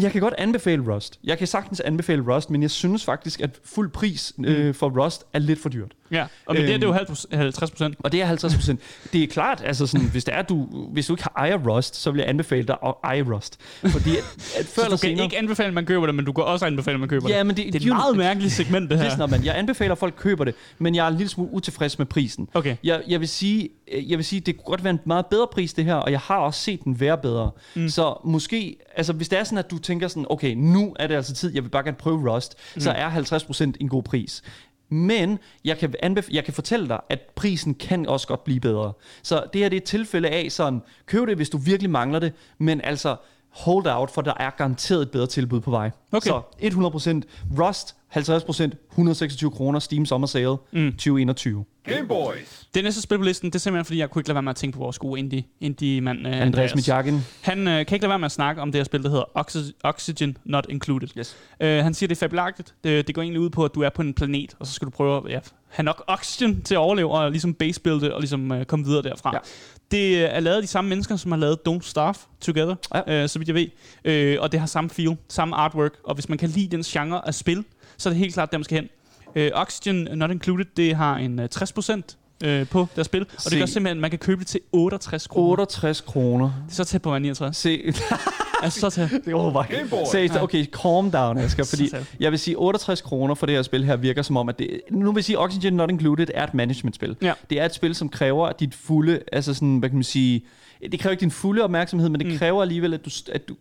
jeg kan godt anbefale Rust. Jeg kan sagtens anbefale Rust, men jeg synes faktisk, at fuld pris øh, for Rust er lidt for dyrt.
Ja, og men det, er- det er jo
Øhm.
50 50 procent.
Og det er 50 procent. det er klart, altså sådan, hvis, det er, du, hvis du ikke har ejer Rust, så vil jeg anbefale dig at eje Rust. Fordi at, at før
Så du kan
senere...
ikke anbefale, at man køber det, men du kan også anbefale, at man køber
Ja,
det.
men det,
Det er et meget mærkeligt segment, det her.
Listen, man. Jeg anbefaler, at folk køber det, men jeg er en lille smule utilfreds med prisen.
Okay.
Jeg, jeg, vil sige, øh, jeg vil sige, det kunne godt være en meget bedre pris, det her, og jeg har også set den være bedre. Mm. Så måske, altså hvis det er sådan, at du tænker sådan, okay, nu er det altså tid, jeg vil bare gerne prøve Rust, mm. så er 50% en god pris. Men jeg kan, anbef- jeg kan fortælle dig, at prisen kan også godt blive bedre. Så det her det er et tilfælde af sådan, køb det, hvis du virkelig mangler det, men altså hold out, for der er garanteret et bedre tilbud på vej.
Okay.
Så 100% Rust, 50%, 126 kroner, Steam Summer Sale
Mm.
2021.
Game Boys.
Det næste spil på listen, det er simpelthen, fordi jeg kunne ikke lade være med at tænke på vores gode indie, indie-mand uh,
Andreas Mitjakin.
Han øh, kan ikke lade være med at snakke om det her spil, der hedder Oxy- Oxygen Not Included.
Yes.
Øh, han siger, det er fabelagtigt. Det, det går egentlig ud på, at du er på en planet, og så skal du prøve at ja, have nok oxygen til at overleve, og ligesom basebuilde, og ligesom øh, komme videre derfra.
Ja.
Det er lavet af de samme mennesker, som har lavet Don't Starve Together,
Ja.
øh, så vidt jeg ved. Øh, og det har samme feel, samme artwork, og hvis man kan lide den genre af spil, så er det helt klart, der man skal hen. Øh, Oxygen Not Included, det har en øh, 60% øh, på deres spil, og
Se.
det gør simpelthen, at man kan købe det til 68 kroner.
68 kroner.
Det er så tæt på være 69.
Se,
Altså så tæt.
det var bare...
Game Boy.
Se, okay, calm down, Asger, fordi jeg vil sige, 68 kroner for det her spil her virker som om, at det... Nu vil jeg sige, Oxygen Not Included er et management-spil.
Ja.
Det er et spil, som kræver dit fulde, altså sådan, hvad kan man sige... Det kræver ikke din fulde opmærksomhed, men det
Mm.
kræver alligevel, at du, at, du,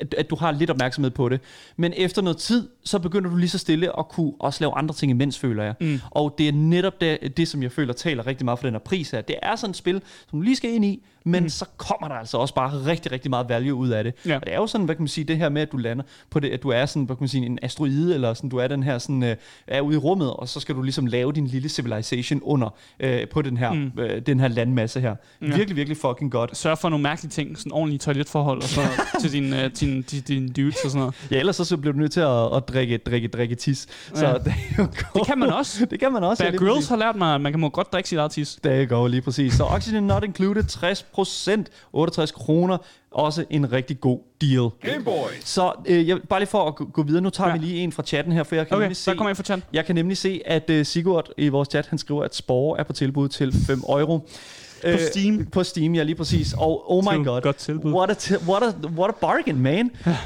at, at du har lidt opmærksomhed på det. Men efter noget tid, så begynder du lige så stille at kunne også lave andre ting imens, føler jeg.
Mm.
Og det er netop det, det, som jeg føler taler rigtig meget for den her pris her. Det er sådan et spil, som du lige skal ind i, men mm. så kommer der altså også bare rigtig, rigtig meget value ud af det.
Ja.
Og det er jo sådan, hvad kan man sige, det her med, at du lander på det, at du er sådan, hvad kan man sige, en asteroide, eller sådan, du er den her sådan, øh, er ude i rummet, og så skal du ligesom lave din lille civilization under øh, på den her,
Mm.
øh, den her landmasse her.
Ja.
Virkelig, virkelig fucking godt.
Sørg for nogle mærkelige ting, sådan ordentlige toiletforhold og så til din, uh, din, din, din dudes og sådan noget.
Ja, ellers så, bliver du nødt til at, at drikke, drikke, drikke tis. Så
Ja.
det, er jo
Det kan man også.
det kan man også.
Bear
lige
Grylls har lært mig, at man kan må godt drikke sit eget tis.
Der går lige præcis. Så Oxygen Not Included, 60%, 68 kroner. Også en rigtig god deal.
Game Boys.
Så øh, jeg, bare lige for at gå, gå videre, nu tager
Ja.
ja. vi lige en fra chatten her, for jeg kan
Okay,
nemlig se,
der kommer jeg for chat.
jeg kan nemlig se, at uh, Sigurd i vores chat, han skriver, at Spore er på tilbud til 5 euro. På
Steam.
På Steam, ja, lige præcis. Og oh my god,
godt tilbud.
what a, ti- what, a, what a bargain, man.
Ja.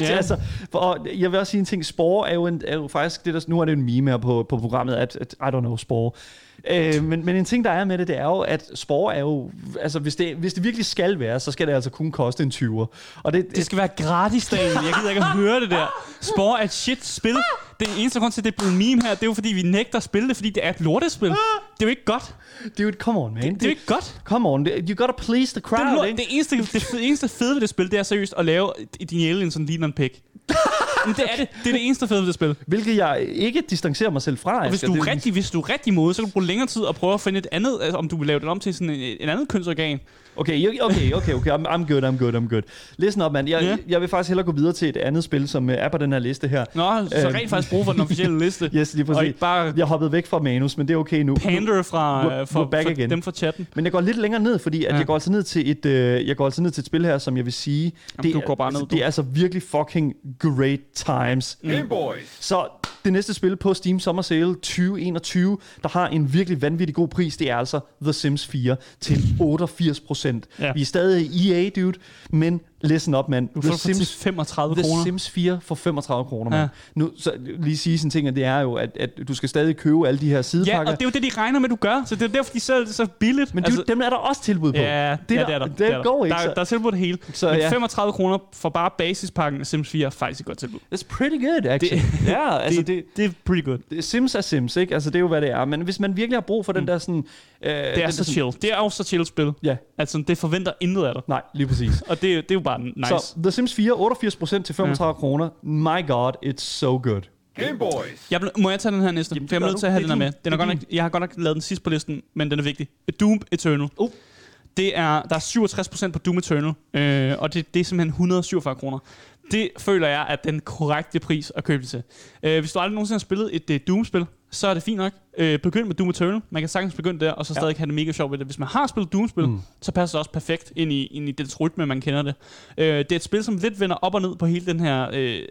altså, for, og jeg vil også sige en ting, Spore er jo, en, er jo faktisk, det der, nu er det en meme her på, på programmet, at, at I don't know, Spore. Øh, men, men en ting, der er med det, det er jo, at Spore er jo, altså hvis det, hvis det virkelig skal være, så skal det altså kun koste en 20'er. Og det,
Det skal være gratis, Daniel. Jeg gider ikke at høre det der. Spore er et shit spil. Det eneste grund til, at det er blevet en meme her, det er jo fordi, vi nægter at spille det, fordi det er et lortespil. Det er jo ikke godt.
Dude, come on, man.
Det er jo ikke godt.
Come on, you gotta please the
Det, er
crowd,
lort.
ikke?
det, eneste, det, fede- eneste fede ved det spil, det er seriøst at lave din alien, som ligner en pik. Men det er det. Det er det eneste fede ved det spil.
Hvilket jeg ikke distancerer mig selv fra.
Og hvis
Asger.
du,
Det
er rigtig, hvis du er rigtig modig, så kan du bruge længere tid og prøve at finde et andet, altså om du vil lave det om til sådan en, en andet kønsorgan.
Okay, okay, okay, okay. I'm, I'm good, I'm good, I'm good. Listen up, man. Jeg,
Ja.
jeg vil faktisk hellere gå videre til et andet spil, som øh, er på den her liste her.
Nå, så
Øhm.
rent faktisk bruge for den officielle liste.
Yes, lige
og
præcis.
ikke bare
Jeg hoppede væk fra manus, men det er okay nu.
pander fra,
We're-
øh, for,
we're back
for
again.
dem fra chatten.
Men jeg går lidt længere ned, fordi at
Ja.
jeg går altså ned til et, øh, jeg går altså ned til et spil her, som jeg vil sige,
Jamen, du
er,
går bare ned,
det
du.
er altså virkelig fucking great times.
Game Boys.
Så det næste spil på Steam Summer Sale 2021, der har en virkelig vanvittig god pris, det er altså The Sims 4 til 88 procent.
Ja.
Vi er stadig i EA, dude, men listen up, man.
Du får for til 35
The
kroner.
Sims 4 for 35 kroner, mand.
Ja.
Nu, så lige sige sådan en ting, at det er jo, at, at du skal stadig købe alle de her
Ja,
sidepakker.
og det er jo det, de regner med, du gør. Så det er derfor, de sælger det så billigt.
men altså, dem er der også tilbud på.
Ja, det, ja, det er der.
Det,
det er
går
der.
ikke.
Der, der er tilbud det hele.
Så,
Men
ja.
35 kroner for bare basispakken af Sims 4 er faktisk et godt tilbud.
That's pretty good, actually. Det, ja, altså det,
det, det er pretty good.
Sims er Sims, ikke? Altså, det er jo, hvad det er. Men hvis man virkelig har brug for den der sådan... Øh,
Det er så chill. Det er også så chill spil.
Ja,
Altså, det forventer intet af dig.
nej, lige præcis.
Og det, det er jo bare nice.
Så The Sims 4, 88% til 35 ja. kroner. My god, it's so good.
Game Boys.
Jeg, må jeg tage den her næste?
Jamen,
For jeg er nødt til at have
Det
den
er
her med. Den er
Det er
godt nok, jeg har godt nok lavet den sidst på listen, men den er vigtig. Doom Eternal.
Oh.
Det er, der er 67% på Doom Eternal, øh, og det, det er simpelthen 147 kroner. Det føler jeg er den korrekte pris at købe det til. Øh, hvis du aldrig nogensinde har spillet et uh, Doom-spil, så er det fint nok. Øh, begynd med Doom Eternal. Man kan sagtens begynde der, og så
Ja.
stadig have det mega sjovt ved det. Hvis man har spillet Doom-spil,
Mm.
så passer det også perfekt ind i, ind i dets rytme, man kender det. Øh, det er et spil, som lidt vender op og ned på hele den her øh,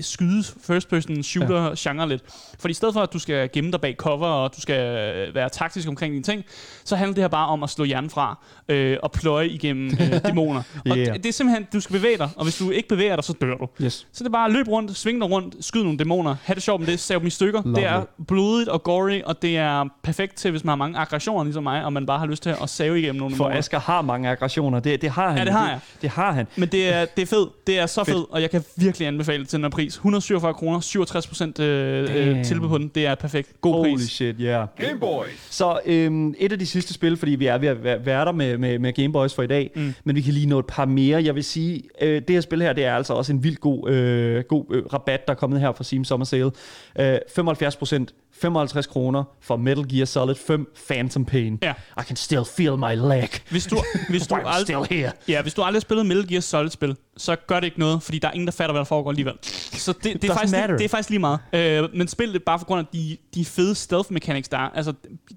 skyde first-person shooter-genre lidt. For i stedet for, at du skal gemme dig bag cover, og du skal øh, være taktisk omkring dine ting, så handler det her bare om at slå hjernen fra øh, og pløje igennem øh, dæmoner. Og
Yeah.
det, det er simpelthen, du skal bevæge dig, og hvis du ikke bevæger dig, så dør du.
Yes.
Så det er bare løb rundt, sving dig rundt, skyd nogle dæmoner, have det sjovt med det, save dem i stykker.
Lovely.
Det er blodigt og gory, og det er perfekt til, hvis man har mange aggressioner ligesom mig, og man bare har lyst til at save igennem nogle
For
dæmoner.
Asger har mange aggressioner. Det, det har han.
Ja, det har jeg.
Det, det har han.
Men det er, det er fedt. Det er så
Fedt.
og jeg kan virkelig anbefale det til den her pris. 147 kroner, 67 procent øh, øh, tilbud på den. Det er perfekt. God
Holy
pris.
shit, yeah.
Game Boys.
Så øhm, et af de sidste spil, fordi vi er ved at være, der med, med, med Game Boys for i dag, mm. men vi kan lige nå et par mere. Jeg vil sige, øh, det her spil her, det er altså også en vild god, øh, god øh, rabat, der er kommet her fra Steam Summer Sale. Øh, 75 procent, 55 kroner for Metal Gear Solid 5 Phantom Pain.
Ja.
I can still feel my leg.
Hvis du, hvis du
I'm
aldrig,
still here.
Ja, hvis du aldrig har spillet Metal Gear Solid-spil, så gør det ikke noget, fordi der er ingen, der fatter, hvad der foregår alligevel. Så det, det, er, faktisk, det, det er faktisk lige meget. Øh, men spil det bare for grund af de, de fede stealth mechanics, der er. Altså,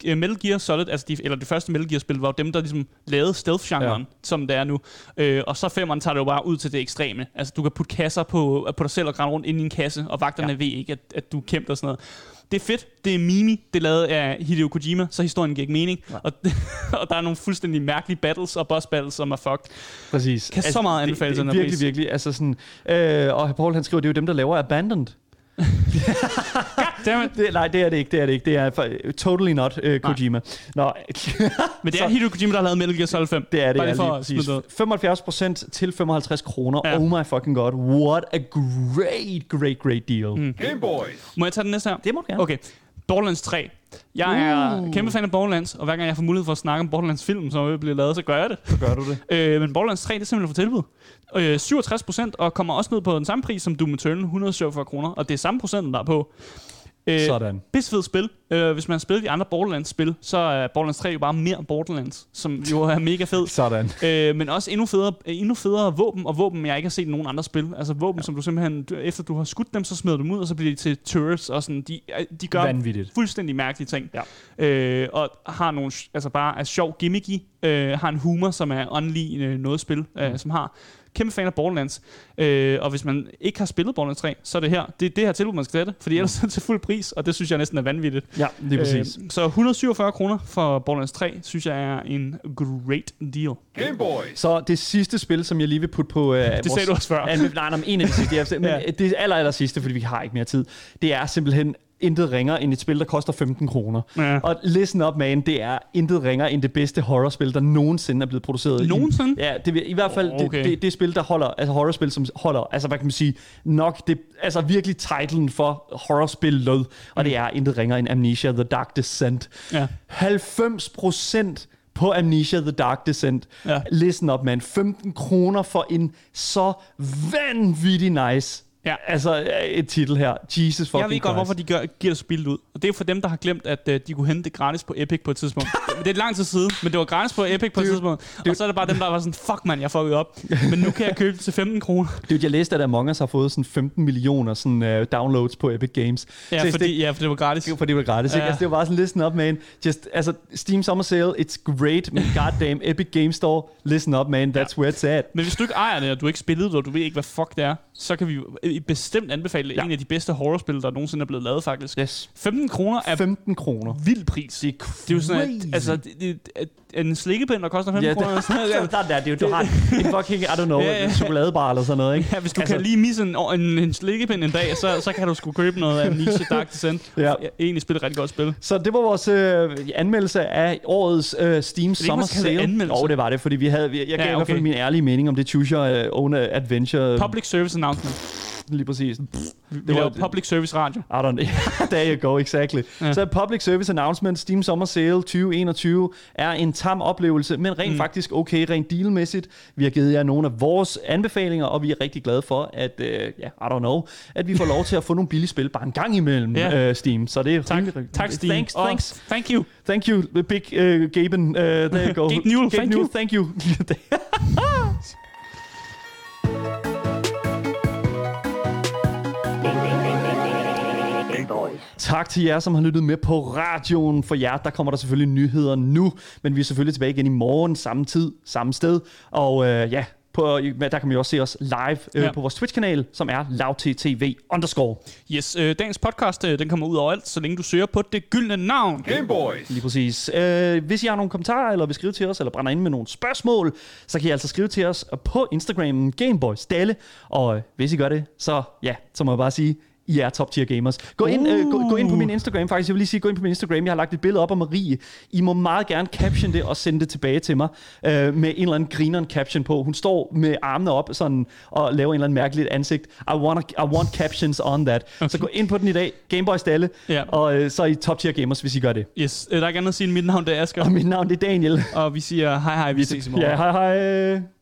øh, Metal Gear Solid, altså de, eller det første Metal Gear-spil, var jo dem, der ligesom lavede stealth-genren, ja. som det er nu. Øh, og så femmeren tager det jo bare ud til det ekstreme. Altså, du kan putte kasser på, på dig selv og grænne rundt ind i en kasse, og vagterne
Ja.
ved ikke, at, at du kæmper og sådan noget. Det er fedt. Det er Mimi. Det er lavet af Hideo Kojima, så historien giver ikke mening.
Ja.
Og, og der er nogle fuldstændig mærkelige battles og boss battles, som er fucked.
Præcis.
Kan så meget anbefale
det, det, Virkelig, virkelig. Altså sådan, øh, og Paul han skriver, det er jo dem, der laver Abandoned. Det, nej, det er det ikke, det er det ikke. Det er for, totally not uh, Kojima. Nå,
Men det er Hideo Kojima, der har lavet Metal Gear Solid 5.
det er det,
Bare lige for
lige
at
præcis.
smide det
75 procent til 55 kroner.
Ja.
Oh my fucking god. What a great, great, great deal. Mm.
Game Boys.
Må jeg tage den næste her?
Det må du gerne.
Okay. Borderlands 3. Jeg er kæmpe fan af Borderlands, og hver gang jeg får mulighed for at snakke om Borderlands film, som vil blive lavet, så gør jeg det.
Så gør du det.
Øh, men Borderlands 3, det er simpelthen for tilbud. Øh, 67 procent, og kommer også ned på den samme pris som Doom Eternal, 147 kroner, og det er samme procenten, der er på. Øh,
Sådan.
Pissefedt spil. Øh, hvis man har spillet de andre Borderlands-spil, så er Borderlands 3 jo bare mere Borderlands, som jo er mega fed.
Sådan.
Øh, men også endnu federe, endnu federe våben, og våben, jeg ikke har set i nogen andre spil. Altså våben, ja. som du simpelthen, du- efter du har skudt dem, så smider du dem ud, og så bliver de til turrets, og sådan, de, de gør
Vanvittigt.
fuldstændig mærkelige ting.
Ja.
Øh, og har nogle, altså bare er sjov gimmicky, øh, har en humor, som er åndelig øh, noget spil, øh,
Mm.
som har kæmpe fan af Borderlands. Øh, og hvis man ikke har spillet Borderlands 3, så er det her, det er det her tilbud, man skal sætte, fordi ellers er det til fuld pris, og det synes jeg næsten er vanvittigt.
Ja, lige præcis.
Øh, så 147 kroner for Borderlands 3, synes jeg er en great deal.
Game Boys.
Så det sidste spil, som jeg lige vil putte på... Uh, det
sagde du også før.
nej, nej, men en af de sidste. Jeg, men
Ja.
det aller, aller sidste, fordi vi har ikke mere tid. Det er simpelthen intet ringer end et spil, der koster 15 kroner.
Ja.
Og listen up, man, det er intet ringer end det bedste horrorspil, der nogensinde er blevet produceret. i-
Nogensinde?
Ja, det, i hvert fald
Okay.
det, det, det spil, der holder, altså horrorspil, som holder, altså hvad kan man sige, nok det, altså virkelig titlen for horrorspil lød, og det er intet ringer end Amnesia The Dark Descent.
Ja.
90% på Amnesia The Dark Descent.
Ja.
Listen up, man. 15 kroner for en så vanvittig nice
Ja.
Altså, et titel her. Jesus fucking
Jeg ved godt,
Christ.
hvorfor de gør, giver det spillet ud. Og det er for dem, der har glemt, at uh, de kunne hente det gratis på Epic på et tidspunkt. det er lang tid siden, men det var gratis på Epic på et
Dude,
tidspunkt. Og så er det bare dem, der var sådan, fuck man, jeg fuckede op. Men nu kan jeg købe det til 15 kroner.
Det, jeg læste, at Among Us har fået sådan 15 millioner sådan, uh, downloads på Epic Games.
Ja,
Så
fordi, ja, for det var gratis.
Det, fordi det var gratis, ja.
Ja.
ikke? Altså, det var bare sådan, listen up, man. Just, altså, Steam Summer Sale, it's great, men goddamn, Epic Game Store, listen up, man. That's where it's at.
Men hvis du ikke ejer det, og du ikke spillet det, og du ved ikke, hvad fuck det er, så kan vi jo øh, bestemt anbefale
Ja.
ja. en af de bedste horrorspil, der nogensinde er blevet lavet, faktisk.
Yes.
15 kroner er
15 kroner.
vild pris. Det er jo sådan, at, altså, det, det, en slikkepind, der koster 15
Ja,
kroner.
det,
sådan noget,
der, der, det, er jo- du har en fucking, I don't know,
Ja, ja.
en chokoladebar eller sådan noget, ikke?
Ja, hvis du
Altså-
kan lige misse en, en, en slikkepind en dag, så, så kan du sgu købe noget af Amnesia Dark Descent.
Ja.
Ja. Egentlig spille et rigtig godt spil.
Så det var vores øh, anmeldelse af årets øh, Steam
ikke,
Summer
det
Sale. Jo, det var det, fordi vi havde, vi- jeg gav
Ja,
i hvert fald
okay.
min ærlige mening om det Choose Your øh, Own Adventure.
Public Service Announcement.
Lige præcis.
Vi
var-
Public Service Radio.
I don't There you go, exactly. Ja. Så Public Service Announcement, Steam Summer Sale 2021 er en tam oplevelse, men rent mm. faktisk okay, rent dealmæssigt. Vi har givet jer nogle af vores anbefalinger, og vi er rigtig glade for, at, øh, ja, I don't know, at vi får lov til at få nogle billige spil bare en gang imellem
Ja.
øh, Steam. Så det er
Tak,
rimelig-
tak Stine.
Thanks, thanks.
Thank you.
Thank you, big uh, Gaben. Uh, there you go.
Gabe Newell,
Gabe
thank
Newell,
you.
thank you. Tak til jer, som har lyttet med på radioen. For jer, der kommer der selvfølgelig nyheder nu, men vi er selvfølgelig tilbage igen i morgen, samme tid, samme sted. Og øh, ja, på, der kan man jo også se os live øh,
Ja.
på vores Twitch-kanal, som er lavttv underscore.
Yes, øh, dagens podcast, øh, den kommer ud overalt, så længe du søger på det gyldne navn.
Gameboys.
Lige præcis. Øh, hvis I har nogle kommentarer, eller vil skrive til os, eller brænder ind med nogle spørgsmål, så kan I altså skrive til os på Instagram Gameboys Dalle. Og øh, hvis I gør det, så ja, så må jeg bare sige, I er top tier gamers. Gå ind, øh, gå, gå ind på min Instagram faktisk. Jeg vil lige sige, gå ind på min Instagram. Jeg har lagt et billede op af Marie. I må meget gerne caption det og sende det tilbage til mig øh, med en eller anden grineren caption på. Hun står med armene op sådan, og laver en eller anden mærkeligt ansigt. I want, I want captions on that. Så gå ind på den i dag. Gameboys Dalle.
Ja.
Og øh, så er I top tier gamers, hvis I gør det.
Yes, øh, der er ikke andet at sige, end mit navn det er Asger,
Og mit navn det er Daniel.
og vi siger hej hej, vi ses i morgen.
Ja, hej hej.